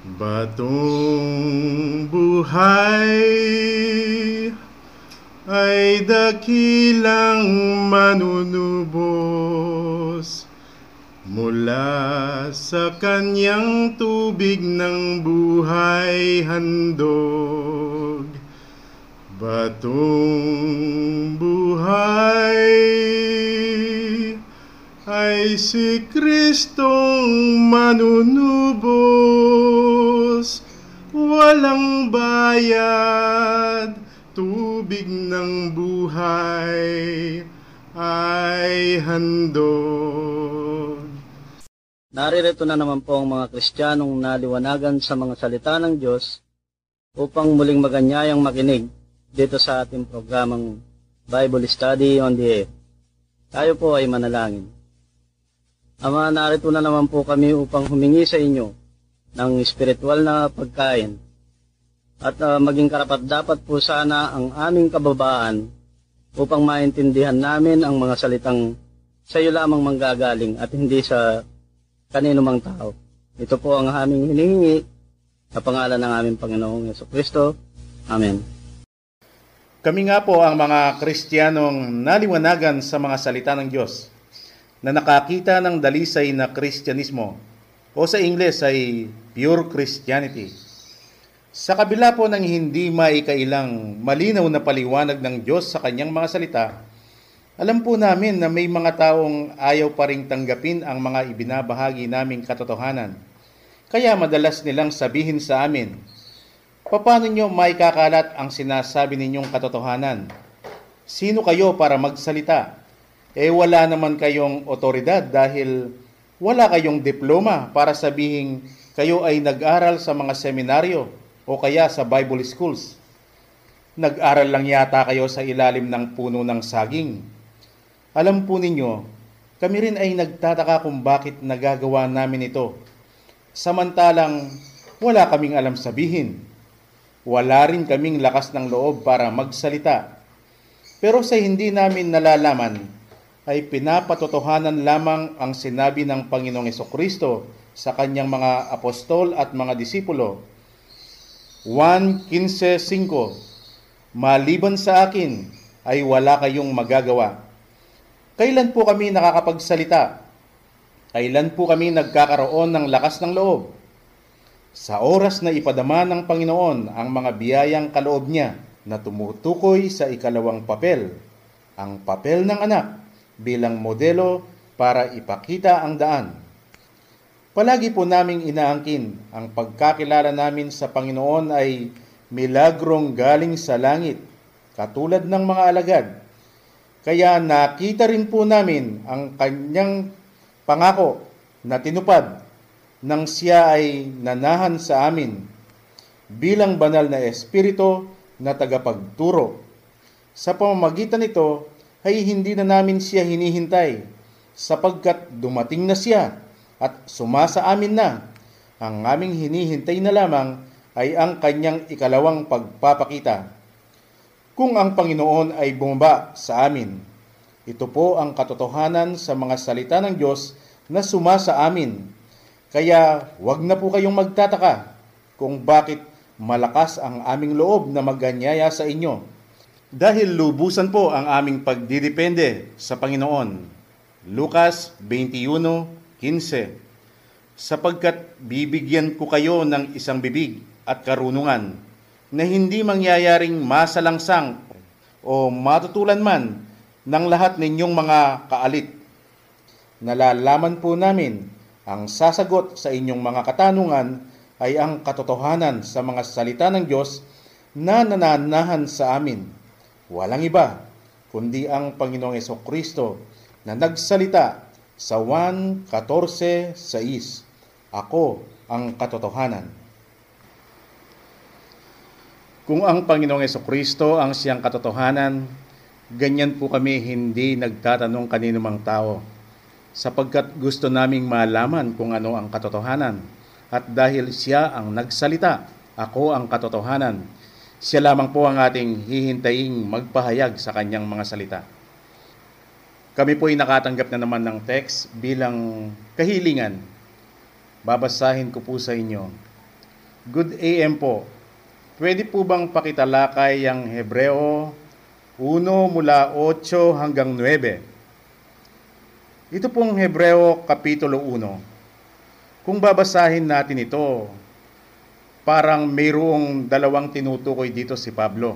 Batong buhay ay dakilang manunubos mula sa kanyang tubig ng buhay handog. Batong buhay si Kristong manunubos, walang bayad, tubig ng buhay ay handog. Naririto na naman po ang mga Kristiyanong naliwanagan sa mga salita ng Diyos upang muling maganyayang makinig dito sa ating programang Bible Study on the Air. Tayo po ay manalangin. Ama, narito na naman po kami upang humingi sa inyo ng spiritual na pagkain at uh, maging karapat dapat po sana ang aming kababaan upang maintindihan namin ang mga salitang sa iyo lamang manggagaling at hindi sa kanino mang tao. Ito po ang aming hinihingi sa pangalan ng aming Panginoong Yeso Kristo. Amen. Kami nga po ang mga Kristiyanong naliwanagan sa mga salita ng Diyos na nakakita ng dalisay na Kristyanismo o sa Ingles ay pure Christianity. Sa kabila po ng hindi maikailang malinaw na paliwanag ng Diyos sa kanyang mga salita, alam po namin na may mga taong ayaw pa ring tanggapin ang mga ibinabahagi naming katotohanan. Kaya madalas nilang sabihin sa amin, Paano nyo maikakalat ang sinasabi ninyong katotohanan? Sino kayo para magsalita? Eh wala naman kayong otoridad dahil wala kayong diploma para sabihin kayo ay nag-aral sa mga seminaryo o kaya sa Bible schools. Nag-aral lang yata kayo sa ilalim ng puno ng saging. Alam po ninyo, kami rin ay nagtataka kung bakit nagagawa namin ito. Samantalang wala kaming alam sabihin. Wala rin kaming lakas ng loob para magsalita. Pero sa hindi namin nalalaman, ay pinapatotohanan lamang ang sinabi ng Panginoong Kristo sa kanyang mga apostol at mga disipulo. 1.15.5 Maliban sa akin ay wala kayong magagawa. Kailan po kami nakakapagsalita? Kailan po kami nagkakaroon ng lakas ng loob? Sa oras na ipadama ng Panginoon ang mga biyayang kaloob niya na tumutukoy sa ikalawang papel, ang papel ng anak bilang modelo para ipakita ang daan. Palagi po naming inaangkin ang pagkakilala namin sa Panginoon ay milagrong galing sa langit, katulad ng mga alagad. Kaya nakita rin po namin ang kanyang pangako na tinupad nang siya ay nanahan sa amin bilang banal na espiritu na tagapagturo. Sa pamamagitan nito ay hindi na namin siya hinihintay sapagkat dumating na siya at sumasa amin na. Ang aming hinihintay na lamang ay ang kanyang ikalawang pagpapakita. Kung ang Panginoon ay bumaba sa amin, ito po ang katotohanan sa mga salita ng Diyos na sumasa amin. Kaya wag na po kayong magtataka kung bakit malakas ang aming loob na maganyaya sa inyo dahil lubusan po ang aming pagdidepende sa Panginoon. Lucas 21:15 Sapagkat bibigyan ko kayo ng isang bibig at karunungan na hindi mangyayaring masalangsang o matutulan man ng lahat ninyong mga kaalit. Nalalaman po namin ang sasagot sa inyong mga katanungan ay ang katotohanan sa mga salita ng Diyos na nananahan sa amin walang iba kundi ang Panginoong Yeso Kristo na nagsalita sa 1.14.6 Ako ang katotohanan. Kung ang Panginoong Yeso Kristo ang siyang katotohanan, ganyan po kami hindi nagtatanong kanino mang tao sapagkat gusto naming malaman kung ano ang katotohanan. At dahil siya ang nagsalita, ako ang katotohanan, siya lamang po ang ating hihintayin magpahayag sa kanyang mga salita. Kami po ay nakatanggap na naman ng text bilang kahilingan. Babasahin ko po sa inyo. Good AM po. Pwede po bang pakitalakay ang Hebreo 1 mula 8 hanggang 9? Ito pong Hebreo Kapitulo 1. Kung babasahin natin ito, parang mayroong dalawang tinutukoy dito si Pablo.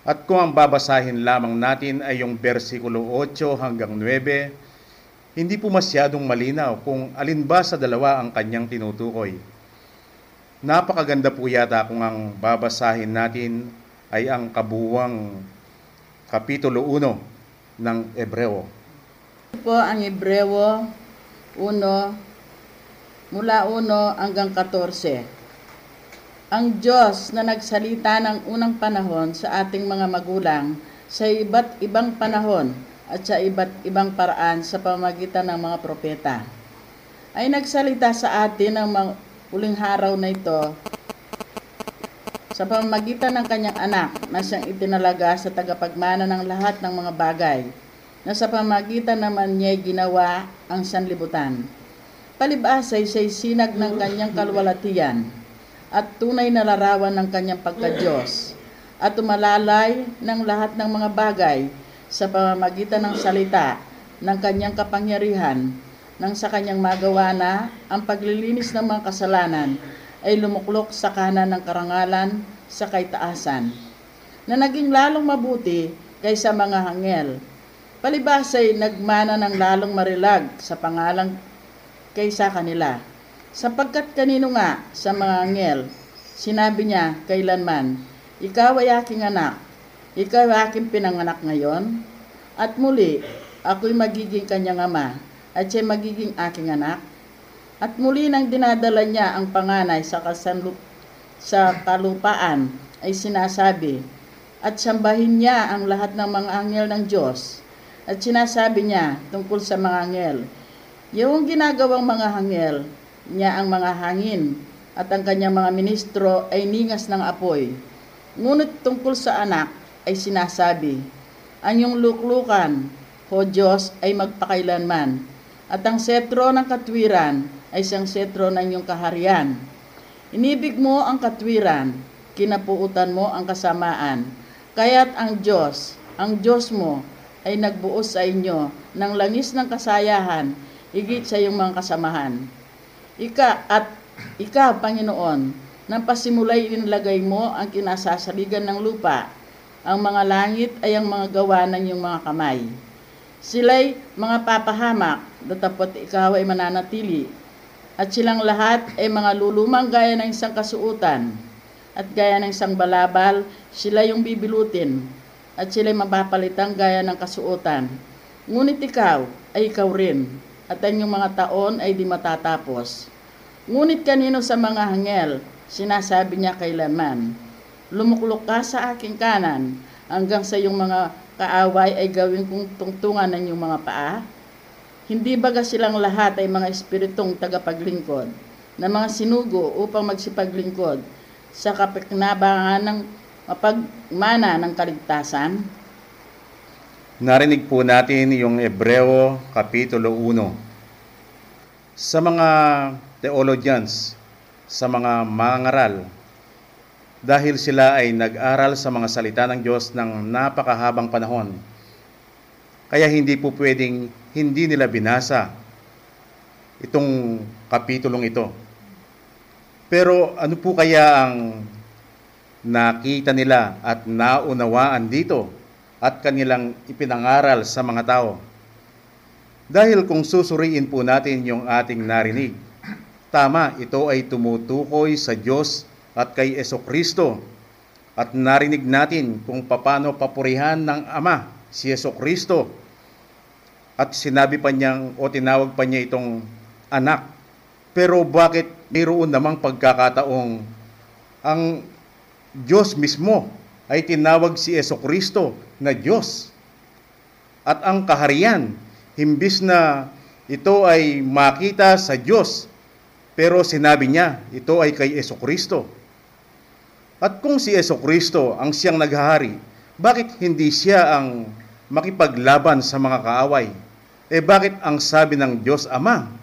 At kung ang babasahin lamang natin ay yung versikulo 8 hanggang 9, hindi po masyadong malinaw kung alin ba sa dalawa ang kanyang tinutukoy. Napakaganda po yata kung ang babasahin natin ay ang kabuwang Kapitulo 1 ng Hebreo. Ito po ang Hebrewo 1, mula 1 hanggang 14. Ang Diyos na nagsalita ng unang panahon sa ating mga magulang sa iba't ibang panahon at sa iba't ibang paraan sa pamagitan ng mga propeta, ay nagsalita sa atin ng mga uling araw na ito sa pamamagitan ng kanyang anak na siyang itinalaga sa tagapagmana ng lahat ng mga bagay na sa pamagitan naman niya ginawa ang sanlibutan. Palibasay siya'y sinag ng kanyang kalwalatian at tunay na larawan ng kanyang pagkadyos at umalalay ng lahat ng mga bagay sa pamamagitan ng salita ng kanyang kapangyarihan. Nang sa kanyang magawa na ang paglilinis ng mga kasalanan ay lumuklok sa kanan ng karangalan sa kaitaasan na naging lalong mabuti kaysa mga hangel. Palibasay nagmana ng lalong marilag sa pangalang kaysa kanila. Sapagkat kanino nga sa mga angel, sinabi niya kailanman, Ikaw ay aking anak, ikaw ay aking pinanganak ngayon, at muli ako'y magiging kanyang ama, at siya'y magiging aking anak. At muli nang dinadala niya ang panganay sa, kasanlup, sa kalupaan, ay sinasabi, at sambahin niya ang lahat ng mga anghel ng Diyos, at sinasabi niya tungkol sa mga anghel, yung ginagawang mga hangel niya ang mga hangin at ang kanyang mga ministro ay ningas ng apoy. Ngunit tungkol sa anak ay sinasabi, ang iyong luklukan, ho Diyos, ay magpakailanman, at ang setro ng katwiran ay siyang setro ng iyong kaharian. Inibig mo ang katwiran, kinapuutan mo ang kasamaan, kaya't ang Diyos, ang Diyos mo, ay nagbuo sa inyo ng langis ng kasayahan, higit sa iyong mga kasamahan. Ika at ikaw, Panginoon, nang pasimulay inilagay mo ang kinasasaligan ng lupa, ang mga langit ay ang mga gawa ng iyong mga kamay. Sila'y mga papahamak, datapot ikaw ay mananatili, at silang lahat ay mga lulumang gaya ng isang kasuutan, at gaya ng isang balabal, sila yung bibilutin, at sila'y mapapalitang gaya ng kasuotan. Ngunit ikaw ay ikaw rin, at ang iyong mga taon ay di matatapos. Ngunit kanino sa mga hangel, sinasabi niya kailanman, Lumuklok ka sa aking kanan, hanggang sa iyong mga kaaway ay gawin kong tungtungan ng iyong mga paa? Hindi baga silang lahat ay mga espiritong tagapaglingkod, na mga sinugo upang magsipaglingkod sa kapiknabangan ng mapagmana ng kaligtasan? Narinig po natin yung Hebreo Kapitulo 1. Sa mga theologians, sa mga mangaral, dahil sila ay nag-aral sa mga salita ng Diyos ng napakahabang panahon, kaya hindi po pwedeng hindi nila binasa itong kapitulong ito. Pero ano po kaya ang nakita nila at naunawaan dito at kanilang ipinangaral sa mga tao. Dahil kung susuriin po natin yung ating narinig, tama, ito ay tumutukoy sa Diyos at kay Eso Kristo. At narinig natin kung paano papurihan ng Ama si Yeso Kristo. At sinabi pa niyang o tinawag pa niya itong anak. Pero bakit mayroon namang pagkakataong ang Diyos mismo ay tinawag si Kristo na Diyos. At ang kaharian, himbis na ito ay makita sa Diyos, pero sinabi niya, ito ay kay Kristo. At kung si Kristo ang siyang naghahari, bakit hindi siya ang makipaglaban sa mga kaaway? Eh bakit ang sabi ng Diyos Ama,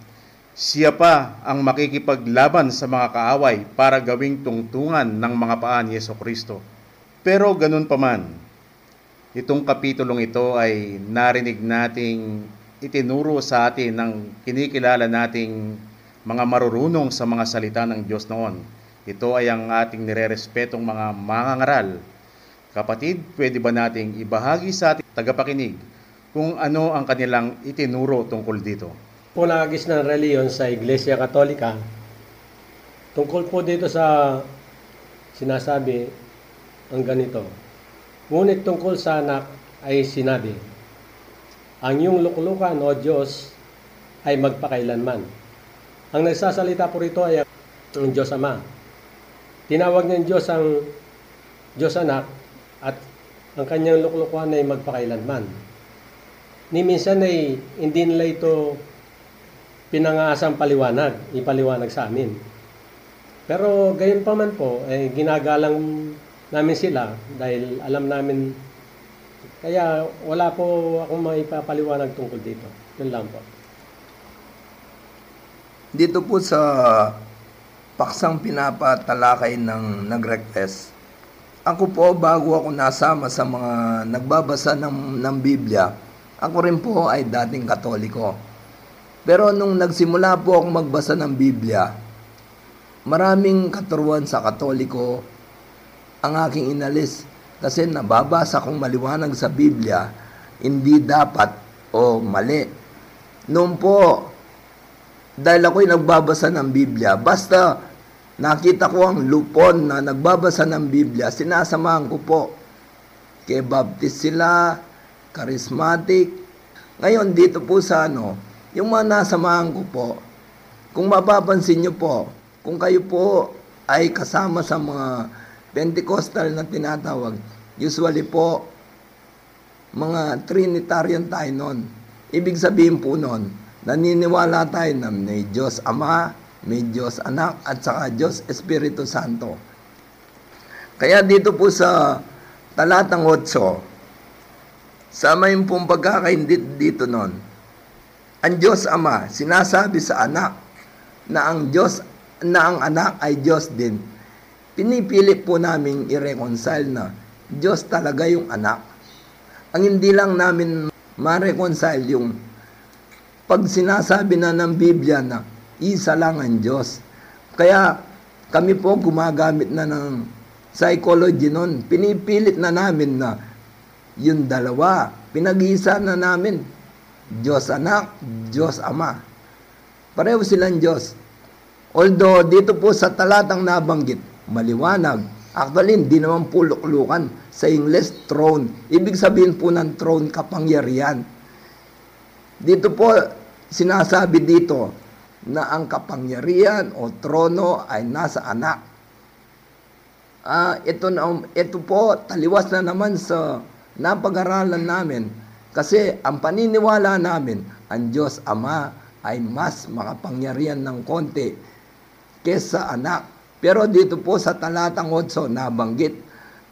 Siya pa ang makikipaglaban sa mga kaaway para gawing tungtungan ng mga paa ni Kristo. Pero ganun pa man, itong kapitulong ito ay narinig nating itinuro sa atin ng kinikilala nating mga marurunong sa mga salita ng Diyos noon. Ito ay ang ating nirerespetong mga mangangaral. Kapatid, pwede ba nating ibahagi sa ating tagapakinig kung ano ang kanilang itinuro tungkol dito? punagis ng reliyon sa Iglesia Katolika tungkol po dito sa sinasabi ang ganito. Ngunit tungkol sa anak ay sinabi, ang iyong luklukan o Diyos ay magpakailanman. Ang nagsasalita po rito ay ang Diyos Ama. Tinawag ng Diyos ang Diyos Anak at ang kanyang luklukan ay magpakailanman. Ni minsan ay hindi nila ito pinangasang paliwanag, ipaliwanag sa amin. Pero gayon pa man po, eh, ginagalang namin sila dahil alam namin, kaya wala po akong maipapaliwanag tungkol dito. Yun lang po. Dito po sa paksang pinapatalakay ng nag-request, ako po bago ako nasama sa mga nagbabasa ng, ng Biblia, ako rin po ay dating katoliko. Pero nung nagsimula po ako magbasa ng Biblia, maraming katuruan sa katoliko ang aking inalis kasi nababasa kong maliwanag sa Biblia, hindi dapat o mali. Noon po, dahil ako'y nagbabasa ng Biblia, basta nakita ko ang lupon na nagbabasa ng Biblia, sinasamahan ko po. Kay Baptist sila, charismatic. Ngayon, dito po sa ano, yung mga nasamahan ko po, kung mapapansin nyo po, kung kayo po ay kasama sa mga Pentecostal na tinatawag, usually po, mga Trinitarian tayo noon. Ibig sabihin po noon, naniniwala tayo na may Diyos Ama, may Diyos Anak, at saka Diyos Espiritu Santo. Kaya dito po sa talatang 8, sama yung pong pagkakaindit dito noon, ang Diyos Ama sinasabi sa anak na ang Diyos na ang anak ay Diyos din. Pinipili po namin i-reconcile na Diyos talaga yung anak. Ang hindi lang namin ma-reconcile yung pag sinasabi na ng Biblia na isa lang ang Diyos. Kaya kami po gumagamit na ng psychology noon. Pinipilit na namin na yung dalawa, pinag-iisa na namin. Diyos Anak, Diyos Ama. Pareho silang Diyos. Although dito po sa talatang nabanggit, maliwanag. Actually, hindi naman po luklukan. Sa English, throne. Ibig sabihin po ng throne, kapangyarihan. Dito po, sinasabi dito na ang kapangyarihan o trono ay nasa anak. Ah, ito na ito po taliwas na naman sa napag-aralan namin kasi ang paniniwala namin ang Diyos Ama ay mas makapangyarihan ng konti kesa anak. Pero dito po sa talatang 8 nabanggit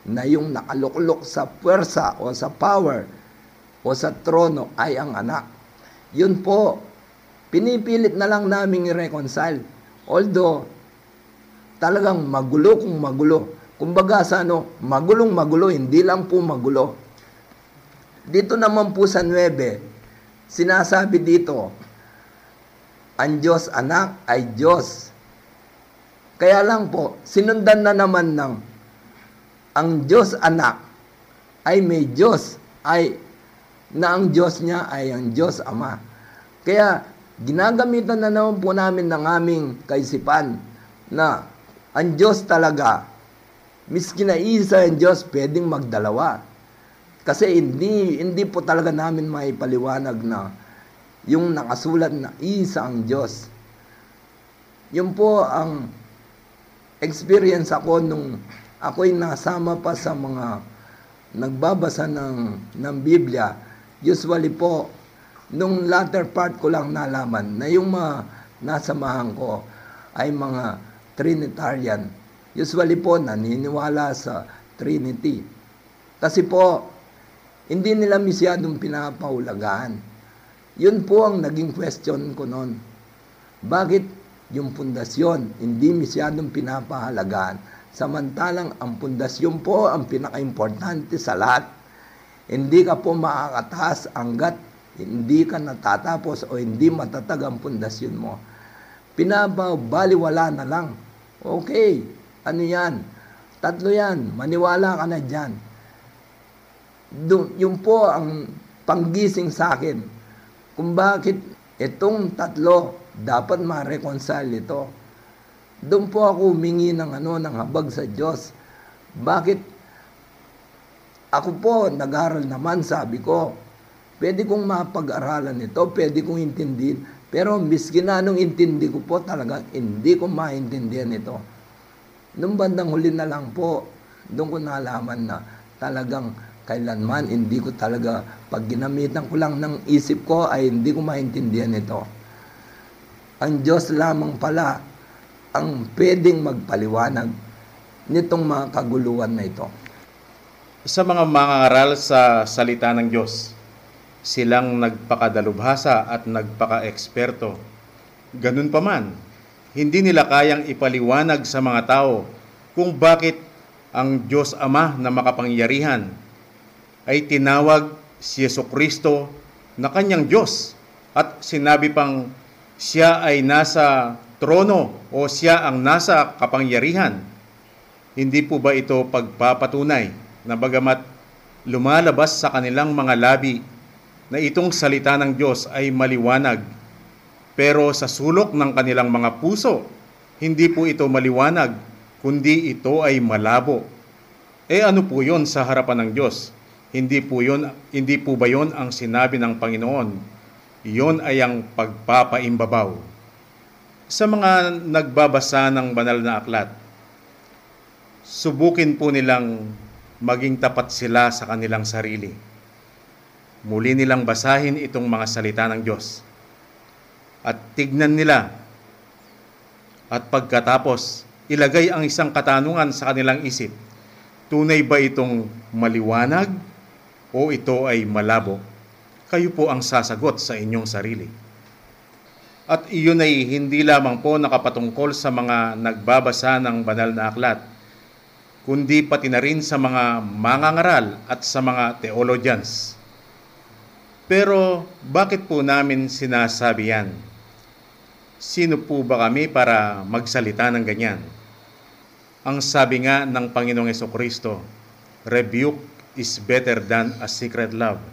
na yung nakaluklok sa puwersa o sa power o sa trono ay ang anak. Yun po, pinipilit na lang namin i-reconcile. Although, talagang magulo kung magulo. Kumbaga sa ano, magulong magulo, hindi lang po magulo. Dito naman po sa 9, sinasabi dito, ang Diyos anak ay Diyos. Kaya lang po, sinundan na naman ng ang Diyos anak ay may Diyos ay na ang Diyos niya ay ang Diyos Ama. Kaya ginagamitan na naman po namin ng aming kaisipan na ang Diyos talaga, miski na isa ang Diyos, pwedeng magdalawa. Kasi hindi, hindi po talaga namin maipaliwanag na yung nakasulat na isa ang Diyos. Yun po ang experience ako nung ako'y nasama pa sa mga nagbabasa ng, ng Biblia. Usually po, nung latter part ko lang nalaman na yung mga nasamahan ko ay mga Trinitarian. Usually po, naniniwala sa Trinity. Kasi po, hindi nila masyadong pinapaulagaan. Yun po ang naging question ko noon. Bakit yung pundasyon hindi masyadong pinapahalagaan? Samantalang ang pundasyon po ang pinaka-importante sa lahat. Hindi ka po makakataas hanggat hindi ka natatapos o hindi matatag ang pundasyon mo. Pinabaliwala na lang. Okay, ano yan? Tatlo yan, maniwala ka na dyan. Dun, yun po ang panggising sa akin. Kung bakit itong tatlo dapat ma-reconcile ito. Doon po ako humingi ng ano ng habag sa Diyos. Bakit ako po nag-aral naman sabi ko, pwede kong mapag-aralan ito, pwede kong intindihin, pero miski na anong intindi ko po talaga, hindi ko maintindihan ito. Nung bandang huli na lang po, doon ko nalaman na talagang kailanman hindi ko talaga, pag ginamitan ko lang ng isip ko ay hindi ko maintindihan ito. Ang Diyos lamang pala ang pwedeng magpaliwanag nitong mga kaguluhan na ito. Sa mga mangangaral sa salita ng Diyos, silang nagpakadalubhasa at nagpaka-eksperto. Ganun pa man, hindi nila kayang ipaliwanag sa mga tao kung bakit ang Diyos Ama na makapangyarihan ay tinawag si Yeso Kristo na kanyang Diyos at sinabi pang siya ay nasa trono o siya ang nasa kapangyarihan. Hindi po ba ito pagpapatunay na bagamat lumalabas sa kanilang mga labi na itong salita ng Diyos ay maliwanag, pero sa sulok ng kanilang mga puso, hindi po ito maliwanag, kundi ito ay malabo. Eh ano po yon sa harapan ng Diyos? Hindi po yon, hindi po ba yon ang sinabi ng Panginoon? Iyon ay ang pagpapaimbabaw. Sa mga nagbabasa ng banal na aklat, subukin po nilang maging tapat sila sa kanilang sarili. Muli nilang basahin itong mga salita ng Diyos. At tignan nila. At pagkatapos, ilagay ang isang katanungan sa kanilang isip. Tunay ba itong maliwanag o ito ay malabo? Kayo po ang sasagot sa inyong sarili. At iyon ay hindi lamang po nakapatungkol sa mga nagbabasa ng banal na aklat, kundi pati na rin sa mga mangangaral at sa mga theologians. Pero bakit po namin sinasabi yan? Sino po ba kami para magsalita ng ganyan? Ang sabi nga ng Panginoong Kristo, rebuke is better than a secret love.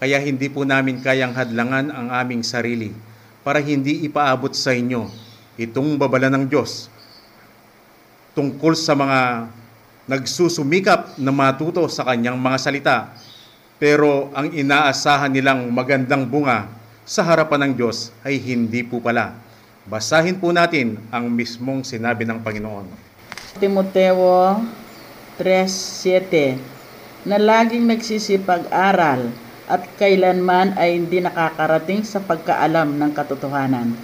Kaya hindi po namin kayang hadlangan ang aming sarili para hindi ipaabot sa inyo itong babala ng Diyos tungkol sa mga nagsusumikap na matuto sa kanyang mga salita pero ang inaasahan nilang magandang bunga sa harapan ng Diyos ay hindi po pala. Basahin po natin ang mismong sinabi ng Panginoon. Timoteo 3.7 na laging nagsisipag-aral at kailanman ay hindi nakakarating sa pagkaalam ng katotohanan.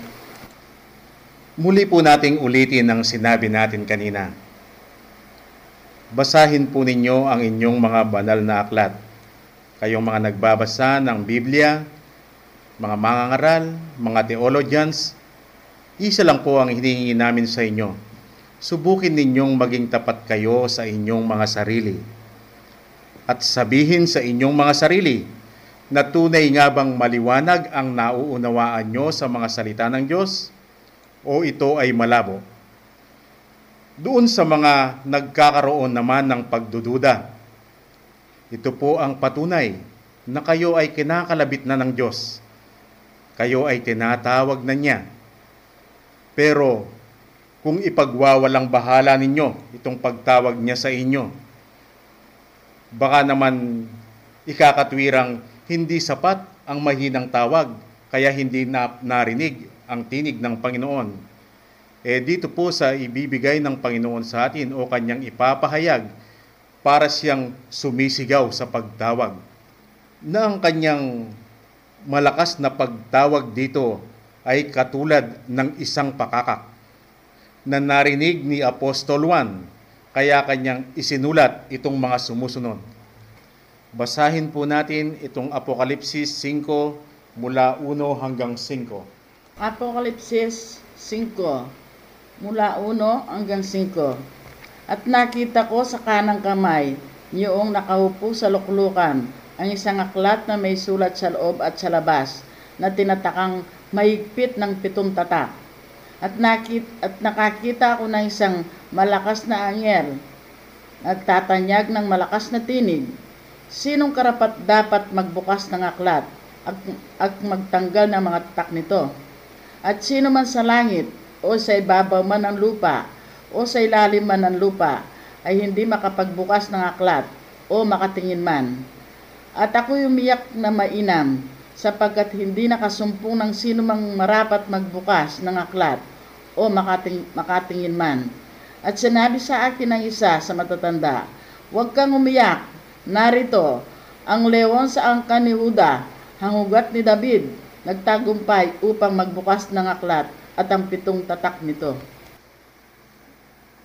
Muli po nating ulitin ang sinabi natin kanina. Basahin po ninyo ang inyong mga banal na aklat. Kayong mga nagbabasa ng Biblia, mga mangangaral, mga theologians, isa lang po ang hinihingi namin sa inyo. Subukin ninyong maging tapat kayo sa inyong mga sarili. At sabihin sa inyong mga sarili na tunay nga bang maliwanag ang nauunawaan nyo sa mga salita ng Diyos o ito ay malabo? Doon sa mga nagkakaroon naman ng pagdududa, ito po ang patunay na kayo ay kinakalabit na ng Diyos. Kayo ay tinatawag na niya. Pero kung ipagwawalang bahala ninyo itong pagtawag niya sa inyo, baka naman ikakatwirang hindi sapat ang mahinang tawag kaya hindi na narinig ang tinig ng Panginoon. Eh dito po sa ibibigay ng Panginoon sa atin o kanyang ipapahayag para siyang sumisigaw sa pagtawag. Na ang kanyang malakas na pagtawag dito ay katulad ng isang pakakak na narinig ni Apostol Juan kaya kanyang isinulat itong mga sumusunod. Basahin po natin itong Apokalipsis 5 mula 1 hanggang 5. Apokalipsis 5, mula 1 hanggang 5. At nakita ko sa kanang kamay, yung nakaupo sa luklukan, ang isang aklat na may sulat sa loob at sa labas, na tinatakang mahigpit ng pitong tatak. At, nakit, at nakakita ako ng isang malakas na angel, nagtatanyag ng malakas na tinig. Sinong karapat dapat magbukas ng aklat at, at magtanggal ng mga tatak nito? At sino man sa langit o sa ibabaw man ng lupa o sa ilalim man ng lupa ay hindi makapagbukas ng aklat o makatingin man. At ako'y umiyak na mainam sapagkat hindi nakasumpong ng sino mang marapat magbukas ng aklat o makating, makatingin man. At sinabi sa akin ng isa sa matatanda, Huwag kang umiyak, narito, ang leon sa angkan ni Huda, hangugat ni David, nagtagumpay upang magbukas ng aklat at ang pitong tatak nito.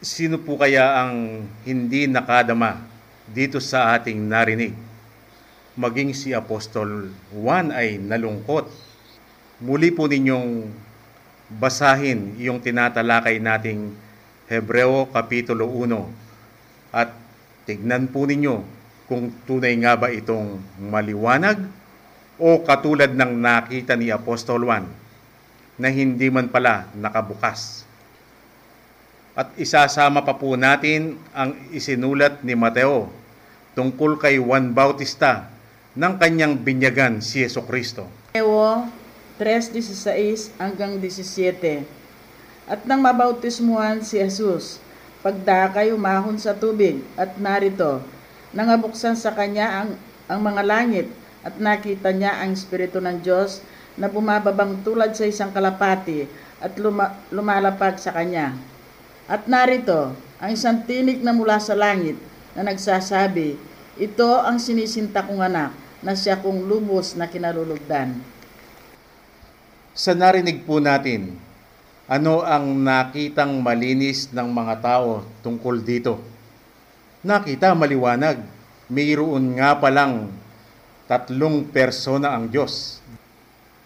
Sino po kaya ang hindi nakadama dito sa ating narinig? Maging si Apostol Juan ay nalungkot. Muli po ninyong basahin yung tinatalakay nating Hebreo Kapitulo 1 at tignan po ninyo kung tunay nga ba itong maliwanag o katulad ng nakita ni Apostol Juan na hindi man pala nakabukas. At isasama pa po natin ang isinulat ni Mateo tungkol kay Juan Bautista ng kanyang binyagan si Yeso Kristo. Ewo 3.16 hanggang 17 At nang mabautismuhan si Jesus, pagdakay umahon sa tubig, at narito, nangabuksan sa kanya ang, ang mga langit, at nakita niya ang Espiritu ng Diyos na bumababang tulad sa isang kalapati at luma, lumalapag sa kanya. At narito, ang isang tinig na mula sa langit na nagsasabi, Ito ang sinisinta kong anak na siya kong lubos na kinalulugdan. Sa narinig po natin, ano ang nakitang malinis ng mga tao tungkol dito? Nakita maliwanag, mayroon nga palang tatlong persona ang Diyos.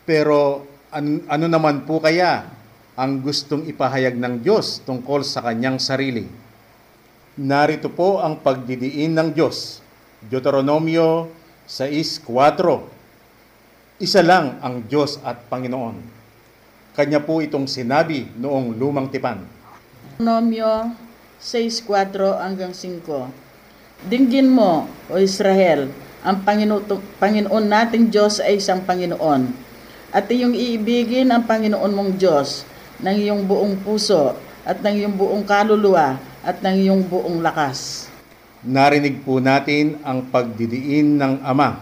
Pero an- ano naman po kaya ang gustong ipahayag ng Diyos tungkol sa kanyang sarili? Narito po ang pagdidiin ng Diyos. Deuteronomio 6.4 Isa lang ang Diyos at Panginoon. Kanya po itong sinabi noong lumang tipan. Nomyo 6.4 hanggang 5 Dinggin mo, O Israel, ang Panginoon, Panginoon nating Diyos ay isang Panginoon. At iyong iibigin ang Panginoon mong Diyos ng iyong buong puso at ng iyong buong kaluluwa at ng iyong buong lakas. Narinig po natin ang pagdidiin ng Ama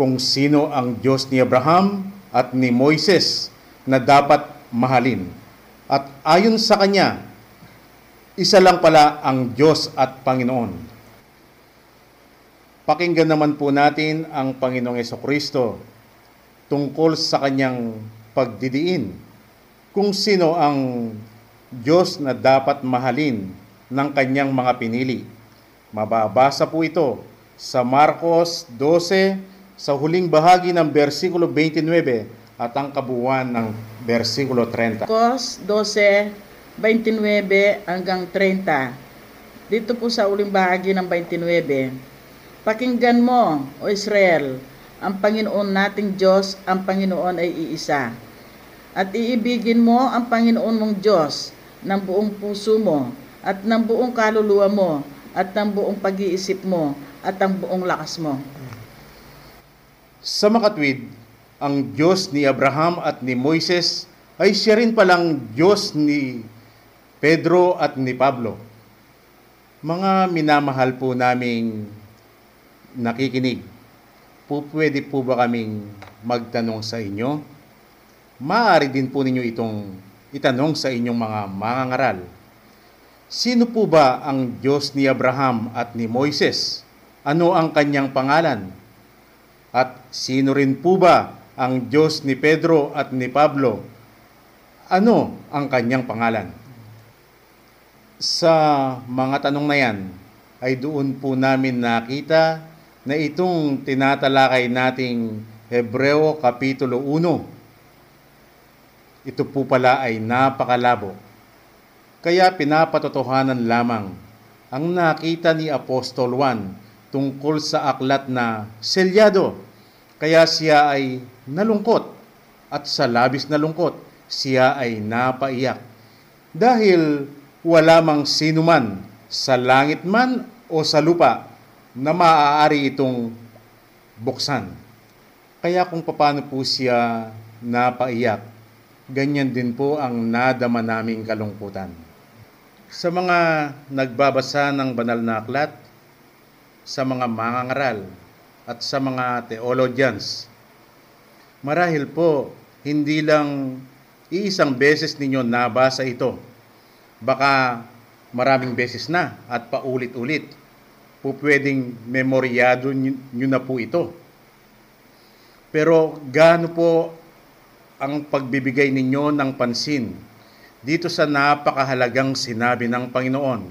kung sino ang Diyos ni Abraham at ni Moises na dapat mahalin. At ayon sa Kanya, isa lang pala ang Diyos at Panginoon. Pakinggan naman po natin ang Panginoong Kristo tungkol sa kanyang pagdidiin. Kung sino ang Diyos na dapat mahalin ng kanyang mga pinili. Mababasa po ito sa Marcos 12 sa huling bahagi ng versikulo 29 at ang kabuuan ng versikulo 30. Marcos 12, 29 hanggang 30. Dito po sa uling bahagi ng 29. Pakinggan mo, O Israel, ang Panginoon nating Diyos, ang Panginoon ay iisa. At iibigin mo ang Panginoon mong Diyos ng buong puso mo, at ng buong kaluluwa mo, at ng buong pag-iisip mo, at ang buong lakas mo. Sa makatwid, ang Diyos ni Abraham at ni Moises ay siya rin palang Diyos ni Pedro at ni Pablo. Mga minamahal po naming nakikinig, po pwede po ba kaming magtanong sa inyo? Maaari din po ninyo itong itanong sa inyong mga mangangaral. Sino po ba ang Diyos ni Abraham at ni Moises? Ano ang kanyang pangalan? At sino rin po ba ang Diyos ni Pedro at ni Pablo? Ano ang kanyang pangalan? Sa mga tanong na yan, ay doon po namin nakita na itong tinatalakay nating Hebreo Kapitulo 1 ito po pala ay napakalabo. Kaya pinapatotohanan lamang ang nakita ni Apostol Juan tungkol sa aklat na selyado. Kaya siya ay nalungkot at sa labis na lungkot siya ay napaiyak. Dahil wala mang sino man sa langit man o sa lupa na maaari itong buksan. Kaya kung paano po siya napaiyak, ganyan din po ang nadama naming kalungkutan. Sa mga nagbabasa ng banal na aklat, sa mga mangangaral, at sa mga theologians, marahil po hindi lang iisang beses ninyo nabasa ito. Baka maraming beses na at paulit-ulit. Po pwedeng memoryado nyo na po ito. Pero gaano po ang pagbibigay ninyo ng pansin dito sa napakahalagang sinabi ng Panginoon.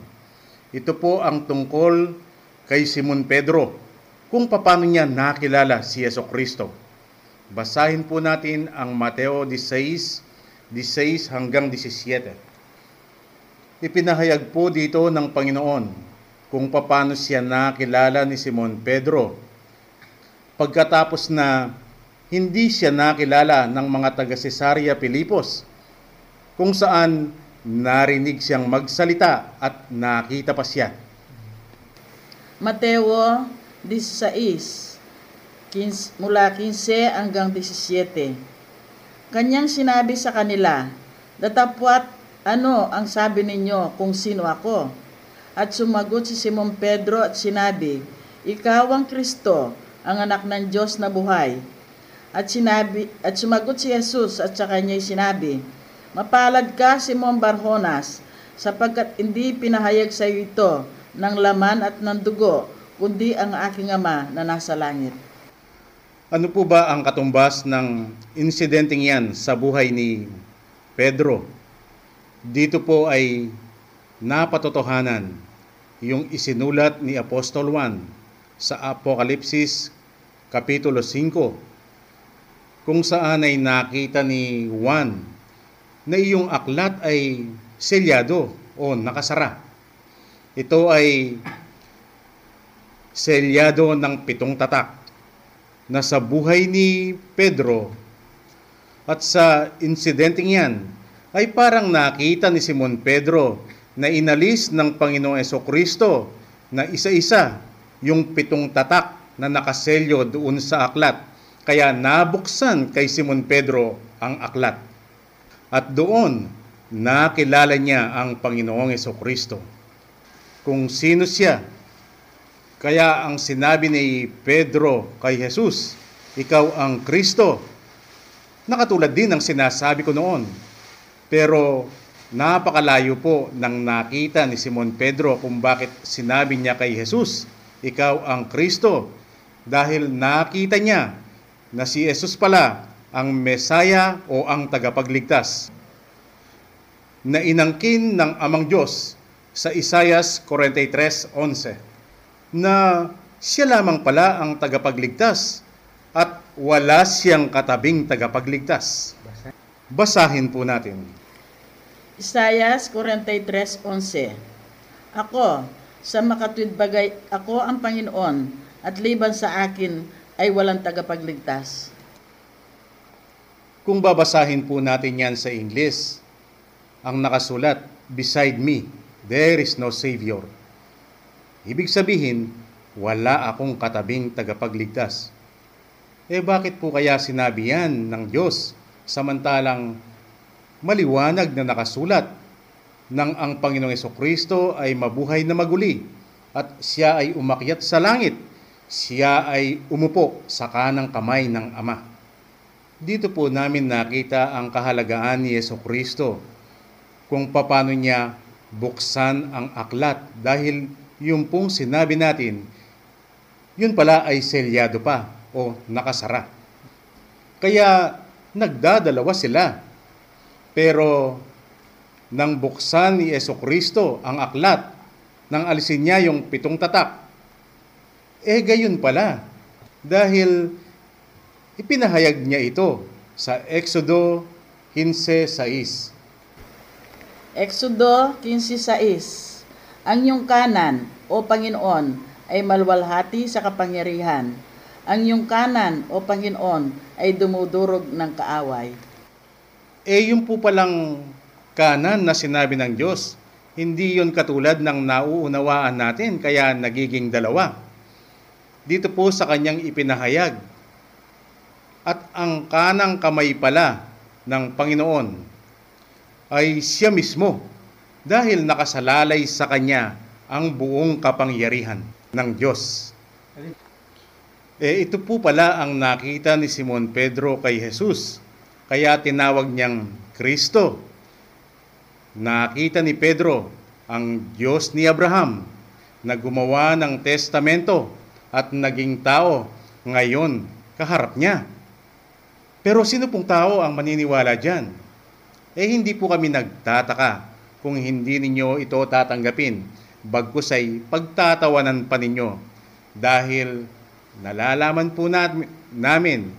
Ito po ang tungkol kay Simon Pedro kung paano niya nakilala si Yeso Kristo. Basahin po natin ang Mateo 16, 16 hanggang 17. Ipinahayag po dito ng Panginoon kung paano siya nakilala ni Simon Pedro. Pagkatapos na hindi siya nakilala ng mga taga Cesarea Pilipos, kung saan narinig siyang magsalita at nakita pa siya. Mateo 16, 15, mula 15 hanggang 17. Kanyang sinabi sa kanila, Datapwat, ano ang sabi ninyo kung sino ako? At sumagot si Simon Pedro at sinabi, Ikaw ang Kristo, ang anak ng Diyos na buhay. At sinabi at sumagot si Jesus at sa kanya'y sinabi, Mapalad ka, Simon Barjonas, sapagkat hindi pinahayag sa iyo ito ng laman at ng dugo, kundi ang aking ama na nasa langit. Ano po ba ang katumbas ng insidenteng yan sa buhay ni Pedro? Dito po ay napatotohanan yung isinulat ni Apostol Juan sa Apokalipsis Kapitulo 5 kung saan ay nakita ni Juan na iyong aklat ay selyado o nakasara. Ito ay selyado ng pitong tatak na sa buhay ni Pedro at sa insidenteng yan ay parang nakita ni Simon Pedro na inalis ng Panginoong Eso Kristo na isa-isa yung pitong tatak na nakaselyo doon sa aklat. Kaya nabuksan kay Simon Pedro ang aklat. At doon, nakilala niya ang Panginoong Yeso Kristo. Kung sino siya. Kaya ang sinabi ni Pedro kay Jesus, ikaw ang Kristo. Nakatulad din ng sinasabi ko noon. Pero napakalayo po nang nakita ni Simon Pedro kung bakit sinabi niya kay Jesus, ikaw ang Kristo. Dahil nakita niya na si Jesus pala ang Mesaya o ang tagapagligtas na inangkin ng Amang Diyos sa Isayas 43.11 na siya lamang pala ang tagapagligtas at wala siyang katabing tagapagligtas. Basahin po natin. Isayas 43.11 Ako, sa makatwid bagay, ako ang Panginoon, at liban sa akin ay walang tagapagligtas. Kung babasahin po natin yan sa English, ang nakasulat, Beside me, there is no Savior. Ibig sabihin, wala akong katabing tagapagligtas. Eh bakit po kaya sinabi yan ng Diyos samantalang maliwanag na nakasulat nang ang Panginoong Kristo ay mabuhay na maguli at siya ay umakyat sa langit, siya ay umupo sa kanang kamay ng Ama. Dito po namin nakita ang kahalagaan ni Yeso Kristo kung paano niya buksan ang aklat dahil yung pong sinabi natin, yun pala ay selyado pa o nakasara. Kaya nagdadalawa sila. Pero nang buksan ni Yeso Kristo ang aklat, nang alisin niya yung pitong tatak, eh gayon pala. Dahil Ipinahayag niya ito sa Exodo 15.6 Exodo 15.6 Ang iyong kanan, o Panginoon, ay malwalhati sa kapangyarihan. Ang iyong kanan, o Panginoon, ay dumudurog ng kaaway. Eh yung po palang kanan na sinabi ng Diyos, hindi yon katulad ng nauunawaan natin kaya nagiging dalawa. Dito po sa kanyang ipinahayag. At ang kanang kamay pala ng Panginoon ay siya mismo dahil nakasalalay sa kanya ang buong kapangyarihan ng Diyos. Eh ito po pala ang nakita ni Simon Pedro kay Jesus kaya tinawag niyang Kristo. Nakita ni Pedro ang Diyos ni Abraham na gumawa ng testamento at naging tao ngayon kaharap niya. Pero sino pong tao ang maniniwala dyan? Eh hindi po kami nagtataka kung hindi ninyo ito tatanggapin, bagkus ay pagtatawanan pa ninyo dahil nalalaman po namin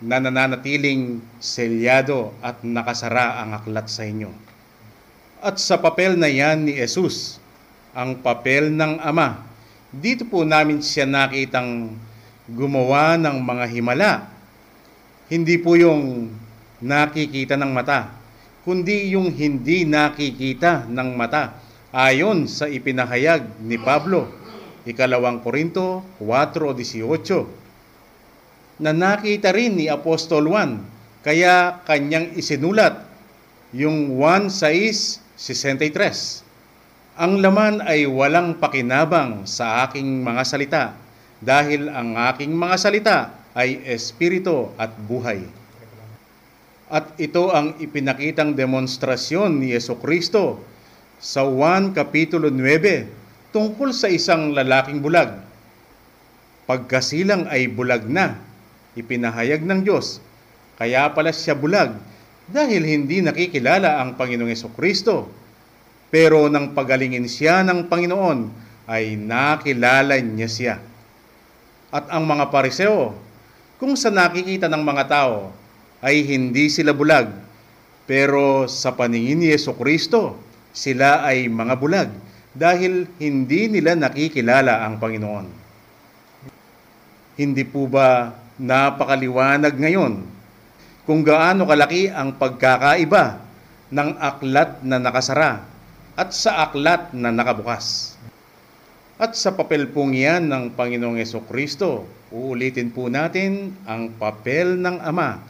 na nananatiling selyado at nakasara ang aklat sa inyo. At sa papel na yan ni Jesus, ang papel ng Ama, dito po namin siya nakitang gumawa ng mga himala. Hindi po yung nakikita ng mata, kundi yung hindi nakikita ng mata ayon sa ipinahayag ni Pablo, ikalawang Korinto 4.18 na nakita rin ni Apostol Juan, kaya kanyang isinulat yung 1.6.63. Ang laman ay walang pakinabang sa aking mga salita, dahil ang aking mga salita ay espiritu at buhay. At ito ang ipinakitang demonstrasyon ni Yeso Kristo sa 1 Kapitulo 9 tungkol sa isang lalaking bulag. Pagkasilang ay bulag na, ipinahayag ng Diyos. Kaya pala siya bulag dahil hindi nakikilala ang Panginoong Kristo. Pero nang pagalingin siya ng Panginoon, ay nakilala niya siya. At ang mga pariseo, kung sa nakikita ng mga tao, ay hindi sila bulag. Pero sa paningin ni Yeso Kristo, sila ay mga bulag dahil hindi nila nakikilala ang Panginoon. Hindi po ba napakaliwanag ngayon kung gaano kalaki ang pagkakaiba ng aklat na nakasara at sa aklat na nakabukas. At sa papel pong yan ng Panginoong Yeso Kristo, uulitin po natin ang papel ng Ama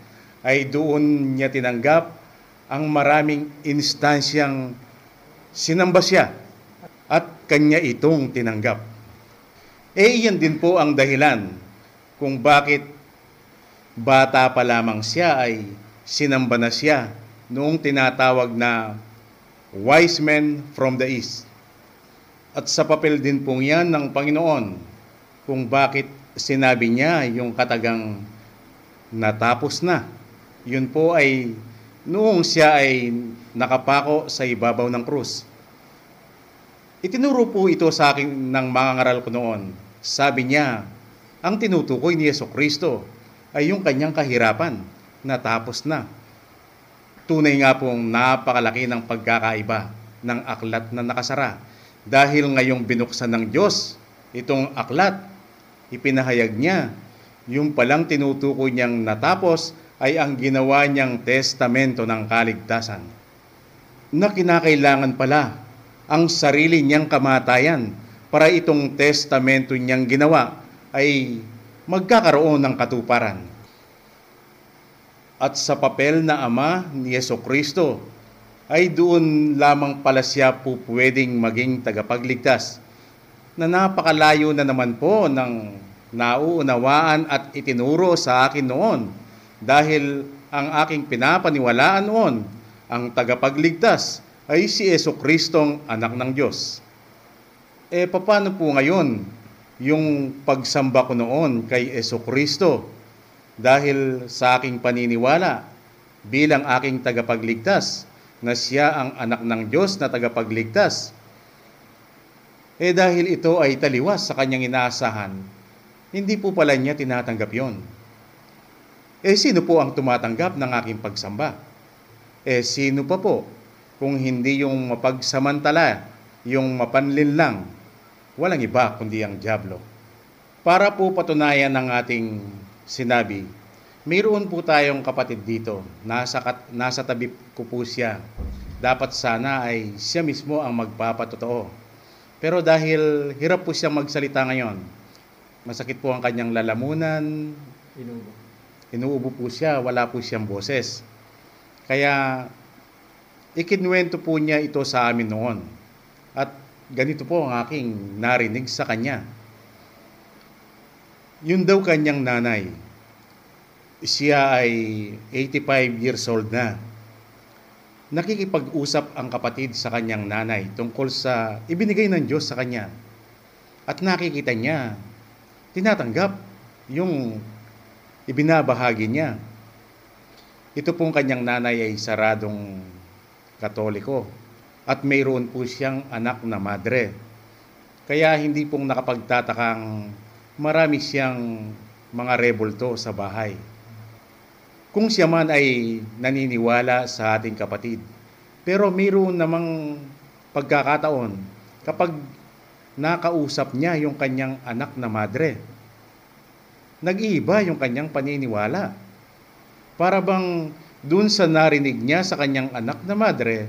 ay doon niya tinanggap ang maraming instansyang sinamba siya at kanya itong tinanggap. Eh iyan din po ang dahilan kung bakit bata pa lamang siya ay sinamba na siya noong tinatawag na wise men from the east. At sa papel din pong yan ng Panginoon kung bakit sinabi niya yung katagang natapos na. Yun po ay noong siya ay nakapako sa ibabaw ng krus. Itinuro po ito sa akin ng mga ngaral ko noon. Sabi niya, ang tinutukoy ni Yeso Kristo ay yung kanyang kahirapan, natapos na. Tunay nga pong napakalaki ng pagkakaiba ng aklat na nakasara. Dahil ngayong binuksan ng Diyos itong aklat, ipinahayag niya, yung palang tinutukoy niyang natapos ay ang ginawa niyang testamento ng kaligtasan. Na kinakailangan pala ang sarili niyang kamatayan para itong testamento niyang ginawa ay magkakaroon ng katuparan. At sa papel na ama ni Yeso Kristo, ay doon lamang pala siya po pwedeng maging tagapagligtas na napakalayo na naman po ng nauunawaan at itinuro sa akin noon dahil ang aking pinapaniwalaan noon, ang tagapagligtas ay si Yeso Kristong anak ng Diyos. E paano po ngayon yung pagsamba ko noon kay Kristo dahil sa aking paniniwala bilang aking tagapagligtas na siya ang anak ng Diyos na tagapagligtas. Eh dahil ito ay taliwas sa kanyang inaasahan, hindi po pala niya tinatanggap yon. Eh sino po ang tumatanggap ng aking pagsamba? Eh sino pa po kung hindi yung mapagsamantala, yung mapanlin lang, walang iba kundi ang Diablo. Para po patunayan ng ating sinabi, mayroon po tayong kapatid dito, nasa, kat- nasa tabi ko po siya. Dapat sana ay siya mismo ang magpapatotoo. Pero dahil hirap po siyang magsalita ngayon, masakit po ang kanyang lalamunan, Inubo. inuubo po siya, wala po siyang boses. Kaya ikinwento po niya ito sa amin noon. At ganito po ang aking narinig sa kanya. Yun daw kanyang nanay. Siya ay 85 years old na. Nakikipag-usap ang kapatid sa kanyang nanay tungkol sa ibinigay ng Diyos sa kanya. At nakikita niya, tinatanggap yung ibinabahagi niya. Ito pong kanyang nanay ay saradong katoliko at mayroon po siyang anak na madre. Kaya hindi pong nakapagtatakang marami siyang mga rebulto sa bahay. Kung siya man ay naniniwala sa ating kapatid. Pero mayroon namang pagkakataon kapag nakausap niya yung kanyang anak na madre nag-iiba yung kanyang paniniwala. Para bang dun sa narinig niya sa kanyang anak na madre,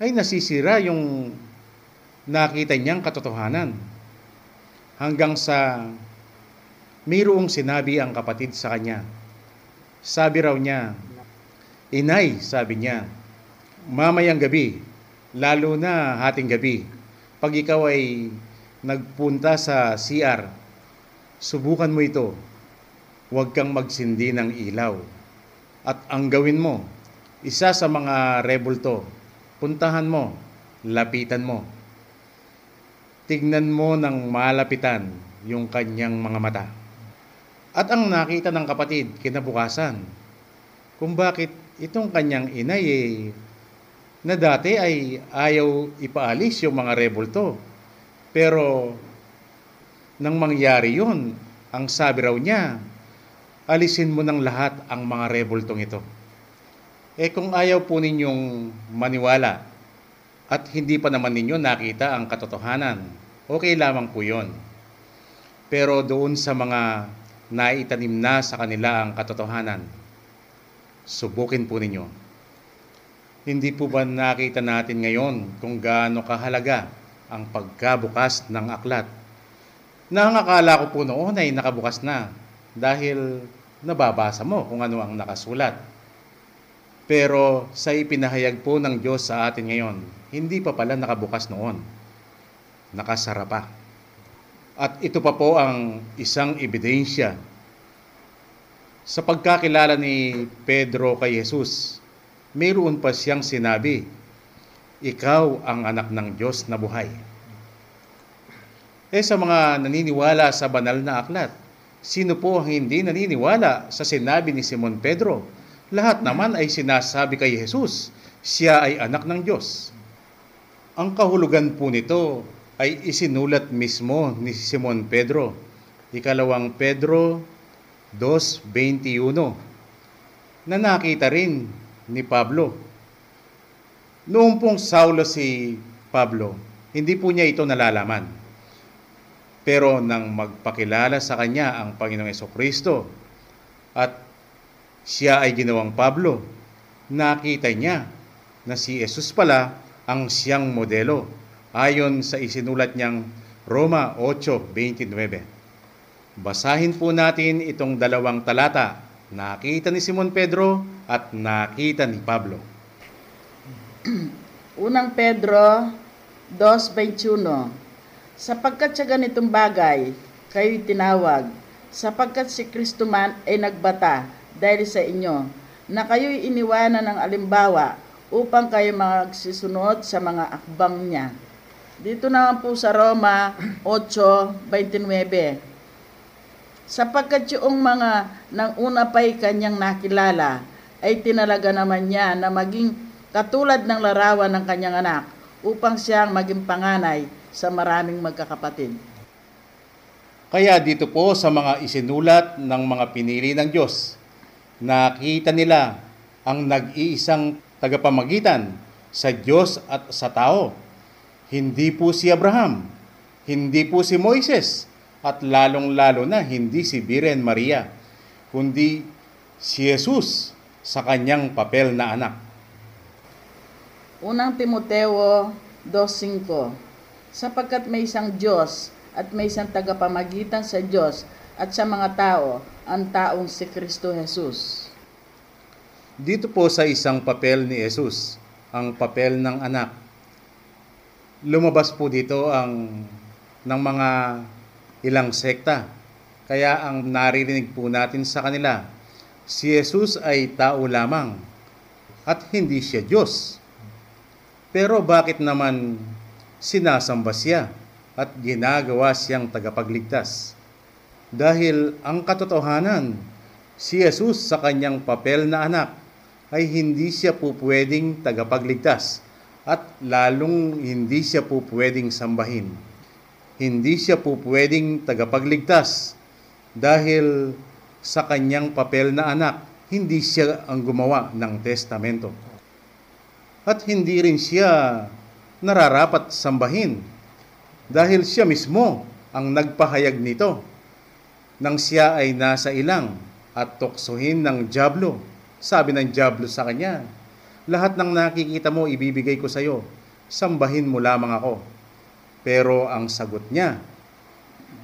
ay nasisira yung nakita niyang katotohanan. Hanggang sa mayroong sinabi ang kapatid sa kanya. Sabi raw niya, Inay, sabi niya, mamayang gabi, lalo na hating gabi, pag ikaw ay nagpunta sa CR, subukan mo ito. Huwag kang magsindi ng ilaw. At ang gawin mo, isa sa mga rebulto, puntahan mo, lapitan mo. Tignan mo ng malapitan yung kanyang mga mata. At ang nakita ng kapatid kinabukasan, kung bakit itong kanyang inay eh, na dati ay ayaw ipaalis yung mga rebulto. Pero nang mangyari yun, ang sabi raw niya, alisin mo ng lahat ang mga rebultong ito. Eh kung ayaw po ninyong maniwala at hindi pa naman ninyo nakita ang katotohanan, okay lamang po yon. Pero doon sa mga naitanim na sa kanila ang katotohanan, subukin po ninyo. Hindi po ba nakita natin ngayon kung gaano kahalaga ang pagkabukas ng aklat? Nangakala ko po noon ay nakabukas na dahil nababasa mo kung ano ang nakasulat. Pero sa ipinahayag po ng Diyos sa atin ngayon, hindi pa pala nakabukas noon. Nakasara pa. At ito pa po ang isang ebidensya sa pagkakilala ni Pedro kay Jesus. Mayroon pa siyang sinabi, Ikaw ang anak ng Diyos na buhay. Eh sa mga naniniwala sa banal na aklat, sino po ang hindi naniniwala sa sinabi ni Simon Pedro? Lahat naman ay sinasabi kay Jesus, siya ay anak ng Diyos. Ang kahulugan po nito ay isinulat mismo ni Simon Pedro. Ikalawang Pedro 2.21 na nakita rin ni Pablo. Noong pong Saulo si Pablo, hindi po niya ito nalalaman. Pero nang magpakilala sa kanya ang Panginoong Kristo at siya ay ginawang Pablo, nakita niya na si Jesus pala ang siyang modelo ayon sa isinulat niyang Roma 8.29. Basahin po natin itong dalawang talata. Nakita ni Simon Pedro at nakita ni Pablo. Unang Pedro 2.21 Sapagkat sa ganitong bagay, kayo'y tinawag, sapagkat si Kristo man ay nagbata dahil sa inyo, na kayo'y iniwanan ng alimbawa upang kayo magsisunod sa mga akbang niya. Dito naman po sa Roma 8.29 Sapagkat yung mga nang una pa'y kanyang nakilala, ay tinalaga naman niya na maging katulad ng larawan ng kanyang anak upang siyang maging panganay sa maraming magkakapatid. Kaya dito po sa mga isinulat ng mga pinili ng Diyos, nakita nila ang nag-iisang tagapamagitan sa Diyos at sa tao. Hindi po si Abraham, hindi po si Moises, at lalong-lalo na hindi si Birhen Maria, kundi si Jesus sa kanyang papel na anak. Unang Timoteo 2.5 Sapagkat may isang Diyos at may isang tagapamagitan sa Diyos at sa mga tao, ang taong si Kristo Jesus. Dito po sa isang papel ni Jesus, ang papel ng anak. Lumabas po dito ang ng mga ilang sekta. Kaya ang naririnig po natin sa kanila, si Jesus ay tao lamang at hindi siya Diyos. Pero bakit naman sinasamba siya at ginagawa siyang tagapagligtas? Dahil ang katotohanan, si Jesus sa kanyang papel na anak ay hindi siya po pwedeng tagapagligtas at lalong hindi siya po pwedeng sambahin. Hindi siya po pwedeng tagapagligtas dahil sa kanyang papel na anak, hindi siya ang gumawa ng testamento. At hindi rin siya nararapat sambahin dahil siya mismo ang nagpahayag nito nang siya ay nasa ilang at tuksohin ng Diablo. Sabi ng Diablo sa kanya, lahat ng nakikita mo ibibigay ko sa iyo, sambahin mo lamang ako. Pero ang sagot niya,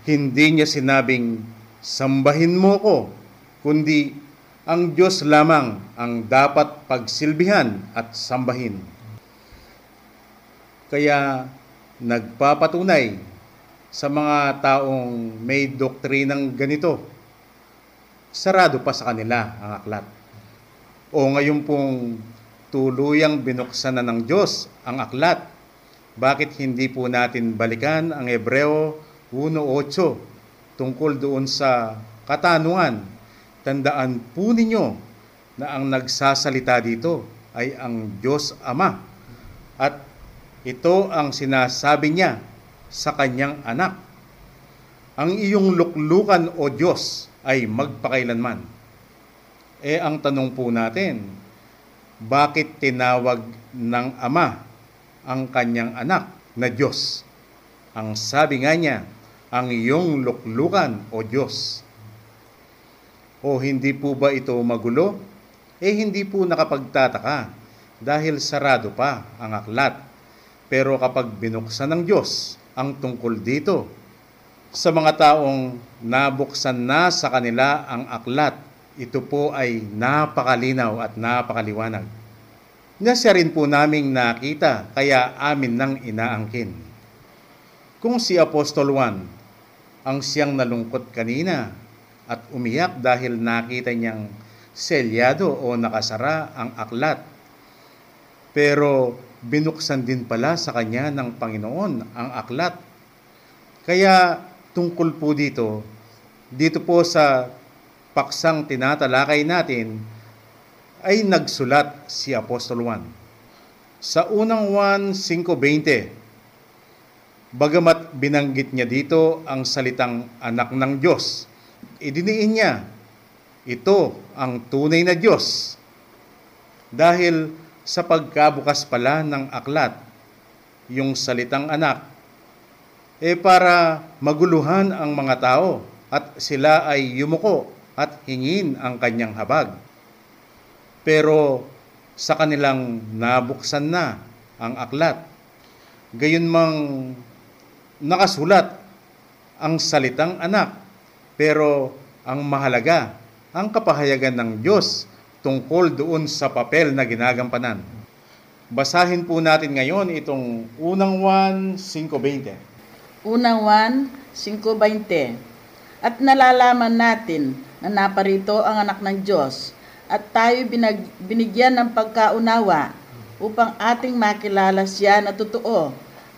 hindi niya sinabing, sambahin mo ko, kundi ang Diyos lamang ang dapat pagsilbihan at sambahin. Kaya nagpapatunay sa mga taong may doktrinang ganito, sarado pa sa kanila ang aklat. O ngayon pong tuluyang binuksan na ng Diyos ang aklat, bakit hindi po natin balikan ang Hebreo 1.8 tungkol doon sa katanungan? Tandaan po ninyo na ang nagsasalita dito ay ang Diyos Ama. At ito ang sinasabi niya sa kanyang anak. Ang iyong luklukan o Diyos ay magpakailanman. Eh ang tanong po natin, bakit tinawag ng Ama ang kanyang anak na Diyos? Ang sabi nga niya, ang iyong luklukan o Diyos. O hindi po ba ito magulo? Eh hindi po nakapagtataka dahil sarado pa ang aklat. Pero kapag binuksan ng Diyos ang tungkol dito, sa mga taong nabuksan na sa kanila ang aklat, ito po ay napakalinaw at napakaliwanag. Nasya rin po naming nakita, kaya amin nang inaangkin. Kung si Apostol Juan ang siyang nalungkot kanina at umiyak dahil nakita niyang selyado o nakasara ang aklat. Pero binuksan din pala sa kanya ng Panginoon ang aklat. Kaya tungkol po dito, dito po sa paksang tinatalakay natin, ay nagsulat si Apostol Juan. Sa unang 1.5.20, bagamat binanggit niya dito ang salitang anak ng Diyos, idiniin niya, ito ang tunay na Diyos. Dahil sa pagkabukas pala ng aklat, yung salitang anak, eh para maguluhan ang mga tao at sila ay yumuko at hingin ang kanyang habag. Pero sa kanilang nabuksan na ang aklat, gayon mang nakasulat ang salitang anak, pero ang mahalaga, ang kapahayagan ng Diyos tungkol doon sa papel na ginagampanan. Basahin po natin ngayon itong unang 1.5.20. Unang 1, 5.20 At nalalaman natin na naparito ang anak ng Diyos at tayo binag, binigyan ng pagkaunawa upang ating makilala siya na totoo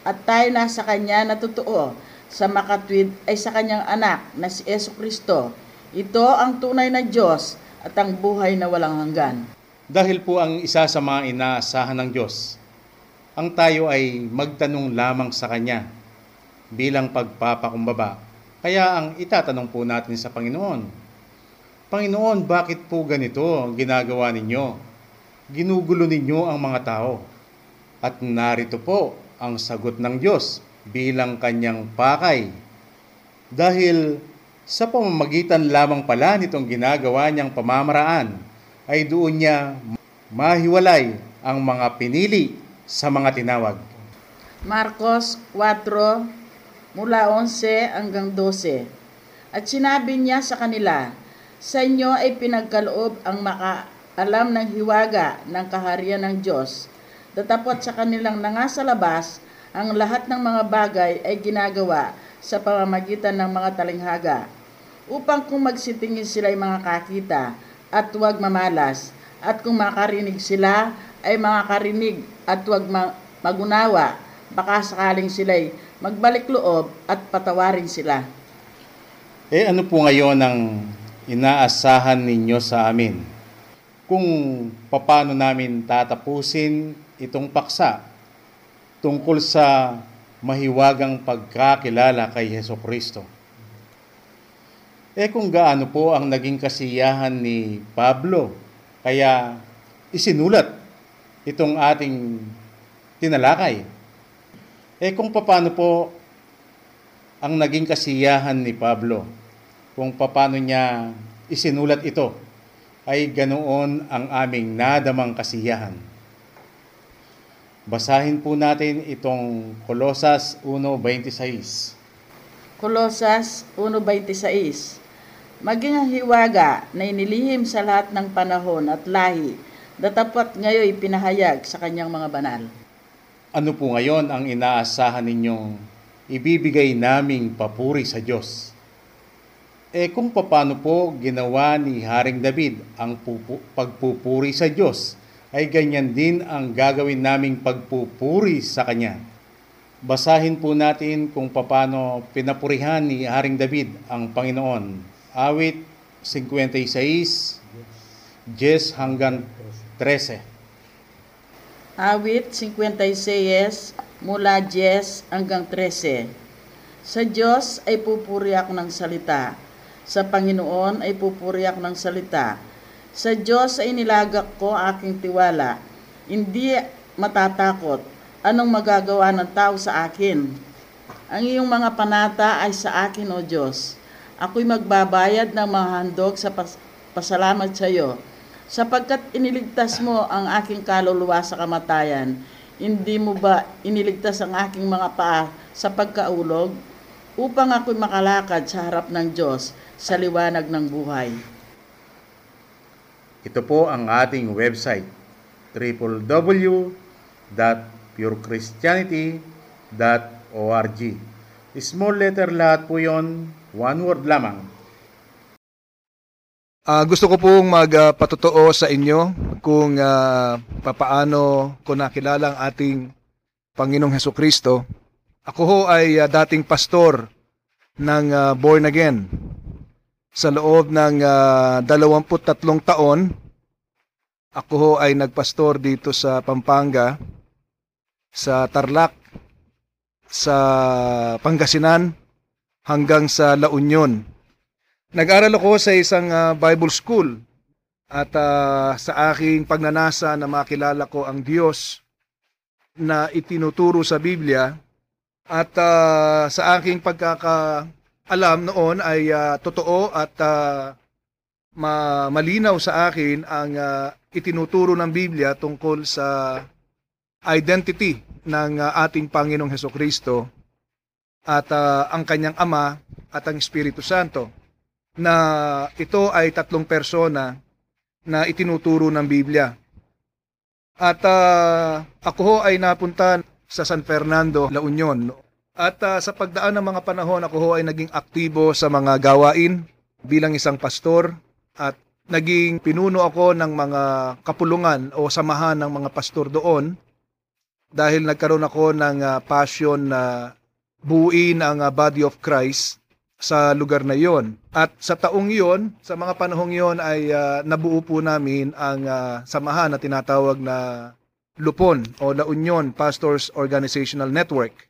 at tayo nasa kanya na totoo sa makatwid ay sa kanyang anak na si Yesu Kristo. Ito ang tunay na Diyos at ang buhay na walang hanggan. Dahil po ang isa sa mga inaasahan ng Diyos, ang tayo ay magtanong lamang sa Kanya bilang pagpapakumbaba. Kaya ang itatanong po natin sa Panginoon, Panginoon, bakit po ganito ang ginagawa ninyo? ginugulo ninyo ang mga tao. At narito po ang sagot ng Diyos bilang kanyang pakay. Dahil sa pamamagitan lamang pala nitong ginagawa niyang pamamaraan, ay doon niya mahiwalay ang mga pinili sa mga tinawag. Marcos 4, mula 11 hanggang 12. At sinabi niya sa kanila, Sa inyo ay pinagkaloob ang makaalam ng hiwaga ng kaharian ng Diyos. Datapot sa kanilang nanga sa labas, ang lahat ng mga bagay ay ginagawa sa pamamagitan ng mga talinghaga, upang kung magsitingin sila ay mga kakita at huwag mamalas, at kung makarinig sila ay makakarinig at huwag ma- magunawa, baka sakaling sila'y magbalik loob at patawarin sila. Eh ano po ngayon ang inaasahan ninyo sa amin? Kung paano namin tatapusin itong paksa tungkol sa mahiwagang pagkakilala kay Heso Kristo. Eh kung gaano po ang naging kasiyahan ni Pablo, kaya isinulat itong ating tinalakay. Eh kung paano po ang naging kasiyahan ni Pablo, kung paano niya isinulat ito, ay ganoon ang aming nadamang kasiyahan. Basahin po natin itong Kolosas 1.26. Kolosas 1.26 Maging ang hiwaga na inilihim sa lahat ng panahon at lahi, datapot ngayon pinahayag sa kanyang mga banal. Ano po ngayon ang inaasahan ninyong ibibigay naming papuri sa Diyos? Eh kung paano po ginawa ni Haring David ang pupu- pagpupuri sa Diyos, ay ganyan din ang gagawin naming pagpupuri sa Kanya. Basahin po natin kung paano pinapurihan ni Haring David ang Panginoon. Awit 56, 10 hanggang 13. Awit 56 mula 10 hanggang 13. Sa Diyos ay pupuri ako ng salita. Sa Panginoon ay pupuri ako ng salita. Sa Diyos ay nilagak ko aking tiwala. Hindi matatakot. Anong magagawa ng tao sa akin? Ang iyong mga panata ay sa akin, O Diyos. Ako'y magbabayad ng mga handog sa pas- pasalamat sa iyo sapagkat iniligtas mo ang aking kaluluwa sa kamatayan, hindi mo ba iniligtas ang aking mga paa sa pagkaulog? Upang ako'y makalakad sa harap ng Diyos sa liwanag ng buhay? Ito po ang ating website www.purechristianity.org Small letter lahat po yon, one word lamang. Ah, gusto ko pong magpatotoo sa inyo kung ah, papaano ko nakilala ang ating Panginoong Heso Kristo. Ako ho ay ah, dating pastor ng ah, Born Again. Sa loob ng ah, 23 taon, ako ho ay nagpastor dito sa Pampanga, sa Tarlac, sa Pangasinan, hanggang sa La Union. Nag-aral ako sa isang ah, Bible school at ah, sa aking pagnanasa na makilala ko ang Diyos na itinuturo sa Biblia at ah, sa aking pagkakaalam noon ay ah, totoo at ah, ma- malinaw sa akin ang ah, itinuturo ng Biblia tungkol sa identity ng ah, ating Panginoong Heso Kristo at ah, ang kanyang Ama at ang Espiritu Santo na ito ay tatlong persona na itinuturo ng Biblia. At ah, ako ho ay napunta sa San Fernando, La Union. At ah, sa pagdaan ng mga panahon, ako ho ay naging aktibo sa mga gawain bilang isang pastor at naging pinuno ako ng mga kapulungan o samahan ng mga pastor doon dahil nagkaroon ako ng ah, passion na buuin ang ah, body of Christ sa lugar na yon. At sa taong yon, sa mga panahong yon ay ah, nabuo po namin ang ah, samahan na tinatawag na Lupon o La Union Pastors Organizational Network.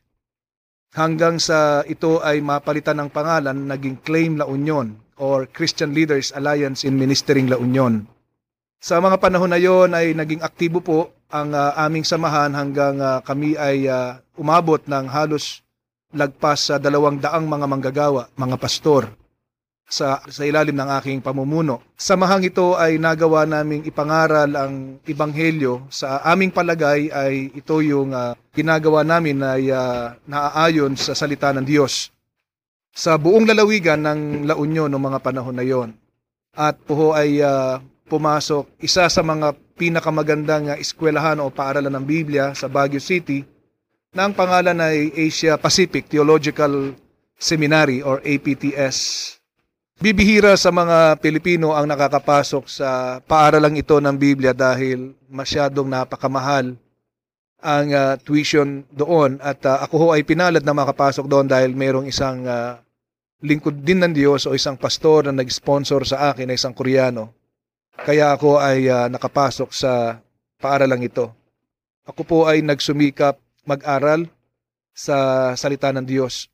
Hanggang sa ito ay mapalitan ng pangalan, naging Claim La Union or Christian Leaders Alliance in Ministering La Union. Sa mga panahon na yon ay naging aktibo po ang ah, aming samahan hanggang ah, kami ay ah, umabot ng halos lagpas sa dalawang daang mga manggagawa, mga pastor sa, sa ilalim ng aking pamumuno. Samahang ito ay nagawa naming ipangaral ang Ibanghelyo. Sa aming palagay ay ito yung ginagawa namin ay ah, naaayon sa salita ng Diyos sa buong lalawigan ng La Union noong mga panahon na yon. At po ay ah, pumasok isa sa mga pinakamagandang ah, eskwelahan o paaralan ng Biblia sa Baguio City na ang pangalan ay Asia Pacific Theological Seminary or APTS. Bibihira sa mga Pilipino ang nakakapasok sa paaralang ito ng Biblia dahil masyadong napakamahal ang ah, tuition doon at ah, ako ho ay pinalad na makapasok doon dahil mayroong isang ah, lingkod din ng Diyos o isang pastor na nag-sponsor sa akin na isang Koreano. Kaya ako ay ah, nakapasok sa paaralang ito. Ako po ay nagsumikap mag-aral sa salita ng Diyos.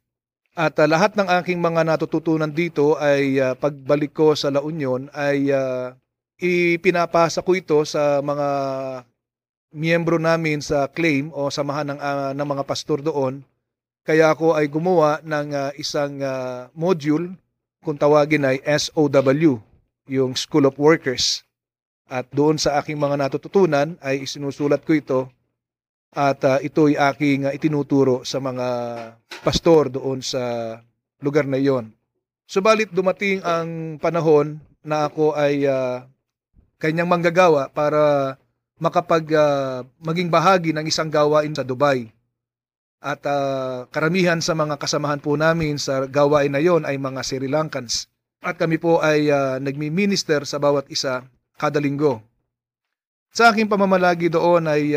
At ah, lahat ng aking mga natututunan dito ay ah, pagbalik ko sa La Union ay ah, ipinapasa ko ito sa mga miyembro namin sa claim o samahan ng, ah, ng mga pastor doon. Kaya ako ay gumawa ng ah, isang ah, module kung tawagin ay SOW, yung School of Workers. At doon sa aking mga natututunan ay isinusulat ko ito at ah, ito ay aking ah, itinuturo sa mga pastor doon sa lugar na iyon. Subalit dumating ang panahon na ako ay ah, kanyang manggagawa para makapag ah, maging bahagi ng isang gawain sa Dubai. At ah, karamihan sa mga kasamahan po namin sa gawain na yon ay mga Sri Lankans. At kami po ay ah, nagmi-minister sa bawat isa kada linggo. Sa aking pamamalagi doon ay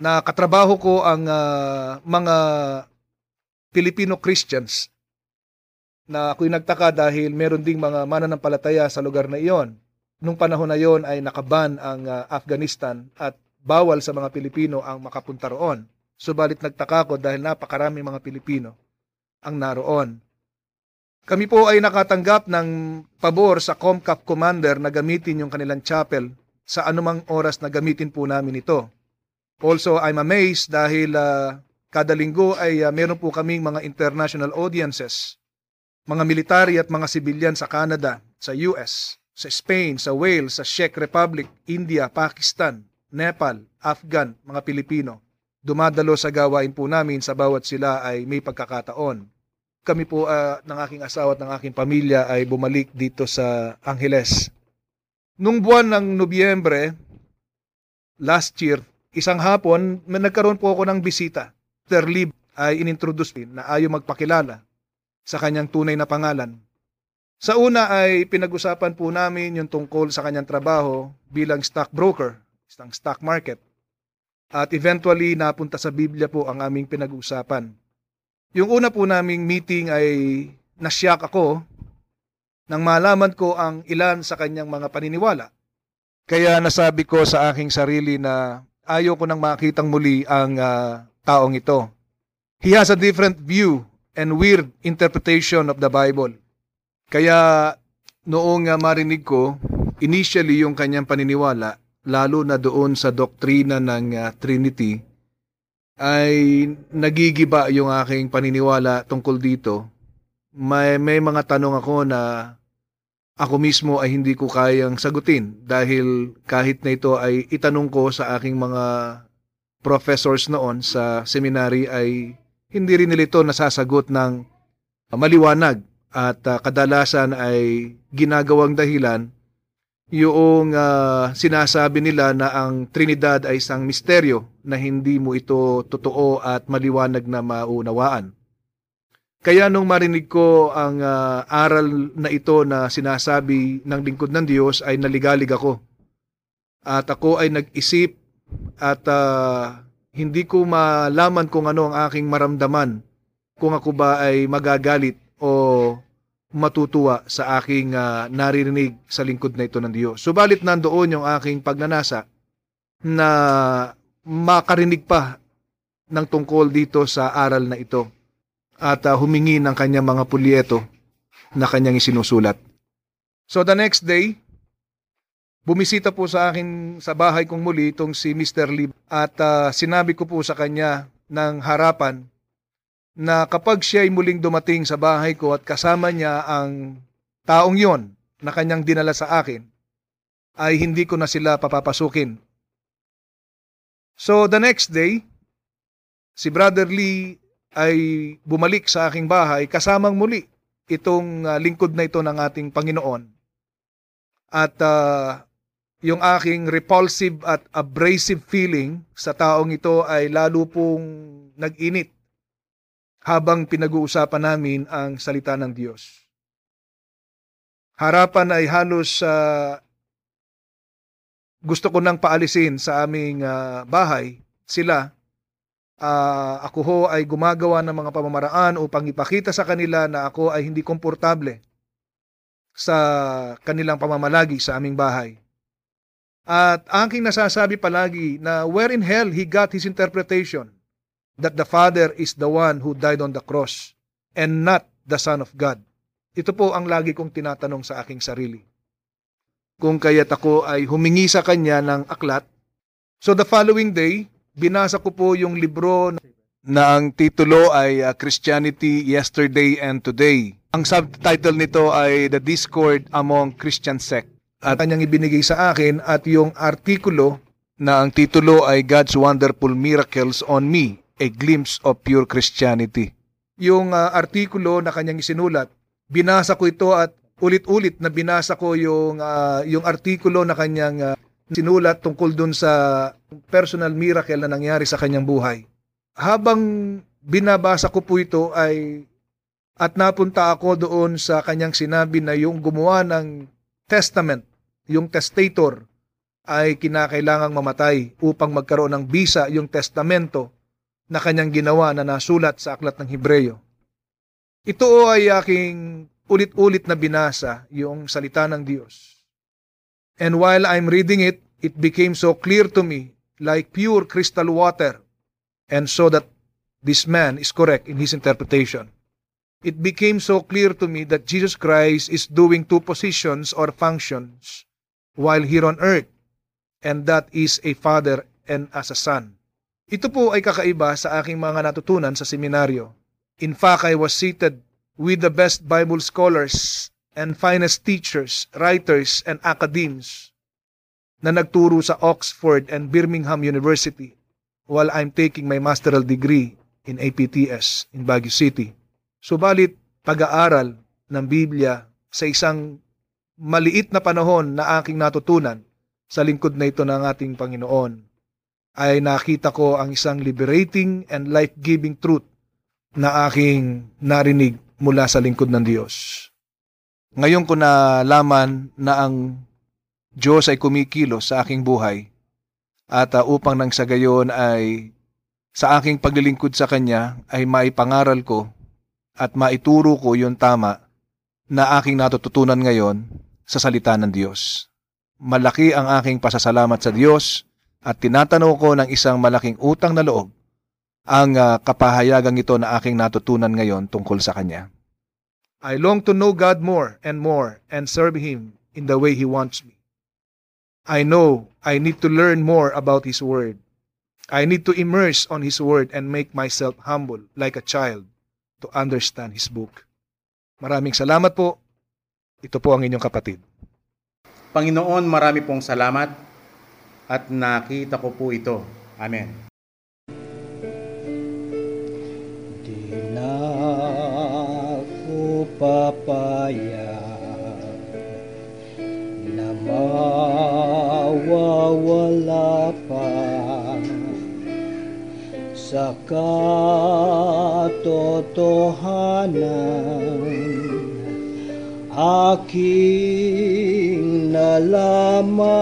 ah, nakatrabaho ko ang ah, mga Filipino Christians na ako'y nagtaka dahil meron ding mga mananampalataya sa lugar na iyon. Nung panahon na iyon ay nakaban ang ah, Afghanistan at bawal sa mga Pilipino ang makapunta roon. Subalit nagtaka ko dahil napakarami mga Pilipino ang naroon. Kami po ay nakatanggap ng pabor sa Comcap Commander na gamitin yung kanilang chapel sa anumang oras na gamitin po namin ito. Also, I'm amazed dahil ah, kada linggo ay ah, meron po kaming mga international audiences, mga military at mga sibilyan sa Canada, sa US, sa Spain, sa Wales, sa Czech Republic, India, Pakistan, Nepal, Afghan, mga Pilipino. Dumadalo sa gawain po namin sa bawat sila ay may pagkakataon. Kami po ah, ng aking asawa at ng aking pamilya ay bumalik dito sa Angeles. Nung buwan ng Nobyembre, last year, isang hapon, may nagkaroon po ako ng bisita. Lib ay inintroduce din na ayaw magpakilala sa kanyang tunay na pangalan. Sa una ay pinag-usapan po namin yung tungkol sa kanyang trabaho bilang stockbroker, isang stock market. At eventually napunta sa Biblia po ang aming pinag-usapan. Yung una po naming meeting ay nasyak ako nang malaman ko ang ilan sa kanyang mga paniniwala. Kaya nasabi ko sa aking sarili na ayaw ko nang makitang muli ang ah, taong ito. He has a different view and weird interpretation of the Bible. Kaya noong ah, marinig ko, initially yung kanyang paniniwala, lalo na doon sa doktrina ng ah, Trinity, ay nagigiba yung aking paniniwala tungkol dito. May, may mga tanong ako na ako mismo ay hindi ko kayang sagutin dahil kahit na ito ay itanong ko sa aking mga professors noon sa seminary ay hindi rin nila ito nasasagot ng maliwanag at ah, kadalasan ay ginagawang dahilan yung ah, sinasabi nila na ang Trinidad ay isang misteryo na hindi mo ito totoo at maliwanag na maunawaan. Kaya nung marinig ko ang ah, aral na ito na sinasabi ng lingkod ng Diyos ay naligalig ako. At ako ay nag-isip at ah, hindi ko malaman kung ano ang aking maramdaman kung ako ba ay magagalit o matutuwa sa aking ah, naririnig sa lingkod na ito ng Diyos. Subalit nandoon yung aking pagnanasa na makarinig pa ng tungkol dito sa aral na ito at ah, humingi ng kanyang mga pulyeto na kanyang isinusulat. So the next day, bumisita po sa akin sa bahay kong muli itong si Mr. Lee at ah, sinabi ko po sa kanya ng harapan na kapag siya ay muling dumating sa bahay ko at kasama niya ang taong yon na kanyang dinala sa akin, ay hindi ko na sila papapasukin. So the next day, si Brother Lee ay bumalik sa aking bahay kasamang muli itong ah, lingkod na ito ng ating Panginoon. At ah, yung aking repulsive at abrasive feeling sa taong ito ay lalo pong nag-init habang pinag-uusapan namin ang salita ng Diyos. Harapan ay halos ah, gusto ko nang paalisin sa aming ah, bahay sila. Ah, ako ho ay gumagawa ng mga pamamaraan upang ipakita sa kanila na ako ay hindi komportable sa kanilang pamamalagi sa aming bahay. At aking nasasabi palagi na where in hell he got his interpretation that the Father is the one who died on the cross and not the Son of God. Ito po ang lagi kong tinatanong sa aking sarili. Kung kaya't ako ay humingi sa kanya ng aklat. So the following day, binasa ko po yung libro na ang titulo ay uh, Christianity Yesterday and Today. Ang subtitle nito ay The Discord Among Christian Sect. At kanyang ibinigay sa akin at yung artikulo na ang titulo ay God's Wonderful Miracles on Me, A Glimpse of Pure Christianity. Yung uh, artikulo na kanyang isinulat, binasa ko ito at ulit-ulit na binasa ko yung uh, yung artikulo na kanyang uh, sinulat tungkol dun sa personal miracle na nangyari sa kanyang buhay. Habang binabasa ko po ito ay at napunta ako doon sa kanyang sinabi na yung gumawa ng testament, yung testator ay kinakailangang mamatay upang magkaroon ng bisa yung testamento na kanyang ginawa na nasulat sa aklat ng Hebreyo. Ito ay aking ulit-ulit na binasa yung salita ng Diyos. And while I'm reading it, it became so clear to me like pure crystal water and so that this man is correct in his interpretation. It became so clear to me that Jesus Christ is doing two positions or functions while here on earth and that is a father and as a son. Ito po ay kakaiba sa aking mga natutunan sa seminaryo. In fact, I was seated with the best Bible scholars and finest teachers, writers, and academics na nagturo sa Oxford and Birmingham University while I'm taking my masteral degree in APTS in Baguio City. Subalit, pag-aaral ng Biblia sa isang maliit na panahon na aking natutunan sa lingkod na ito ng ating Panginoon ay nakita ko ang isang liberating and life-giving truth na aking narinig mula sa lingkod ng Diyos. Ngayon ko nalaman na ang Diyos ay kumikilos sa aking buhay at uh, upang nang sa gayon ay sa aking paglilingkod sa Kanya ay maipangaral ko at maituro ko yung tama na aking natututunan ngayon sa salita ng Diyos. Malaki ang aking pasasalamat sa Diyos at tinatanaw ko ng isang malaking utang na loob ang uh, kapahayagang ito na aking natutunan ngayon tungkol sa Kanya. I long to know God more and more and serve Him in the way He wants me. I know I need to learn more about His Word. I need to immerse on His Word and make myself humble like a child to understand His book. Maraming salamat po. Ito po ang inyong kapatid. Panginoon, marami pong salamat at nakita ko po ito. Amen. Papayag na mawawala pa sa katotohanan. Aking nalaman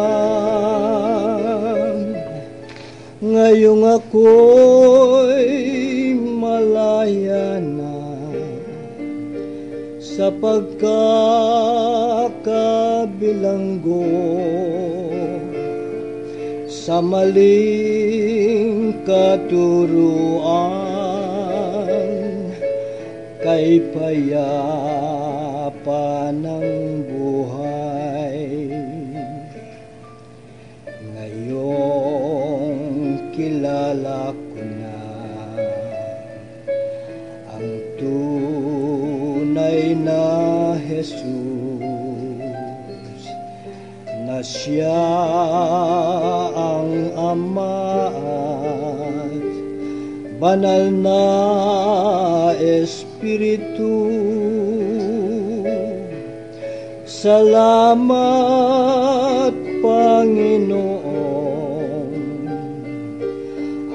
ngayong ako'y malaya na sa pagkakabilanggo sa maling katuruan kay payapa ng siya ang Ama at banal na Espiritu. Salamat, Panginoon,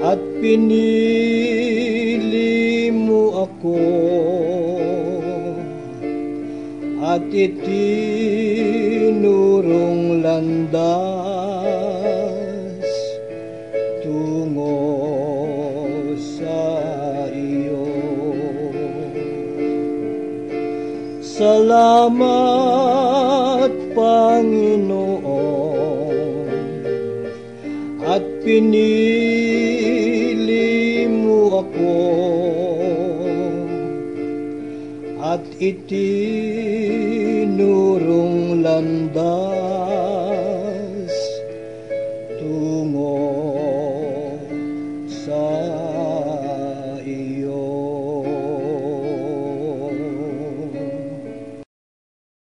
at pinili mo ako at itinurong landas tungo sa iyo. Salamat, Panginoon, at pinili mo ako at itinurong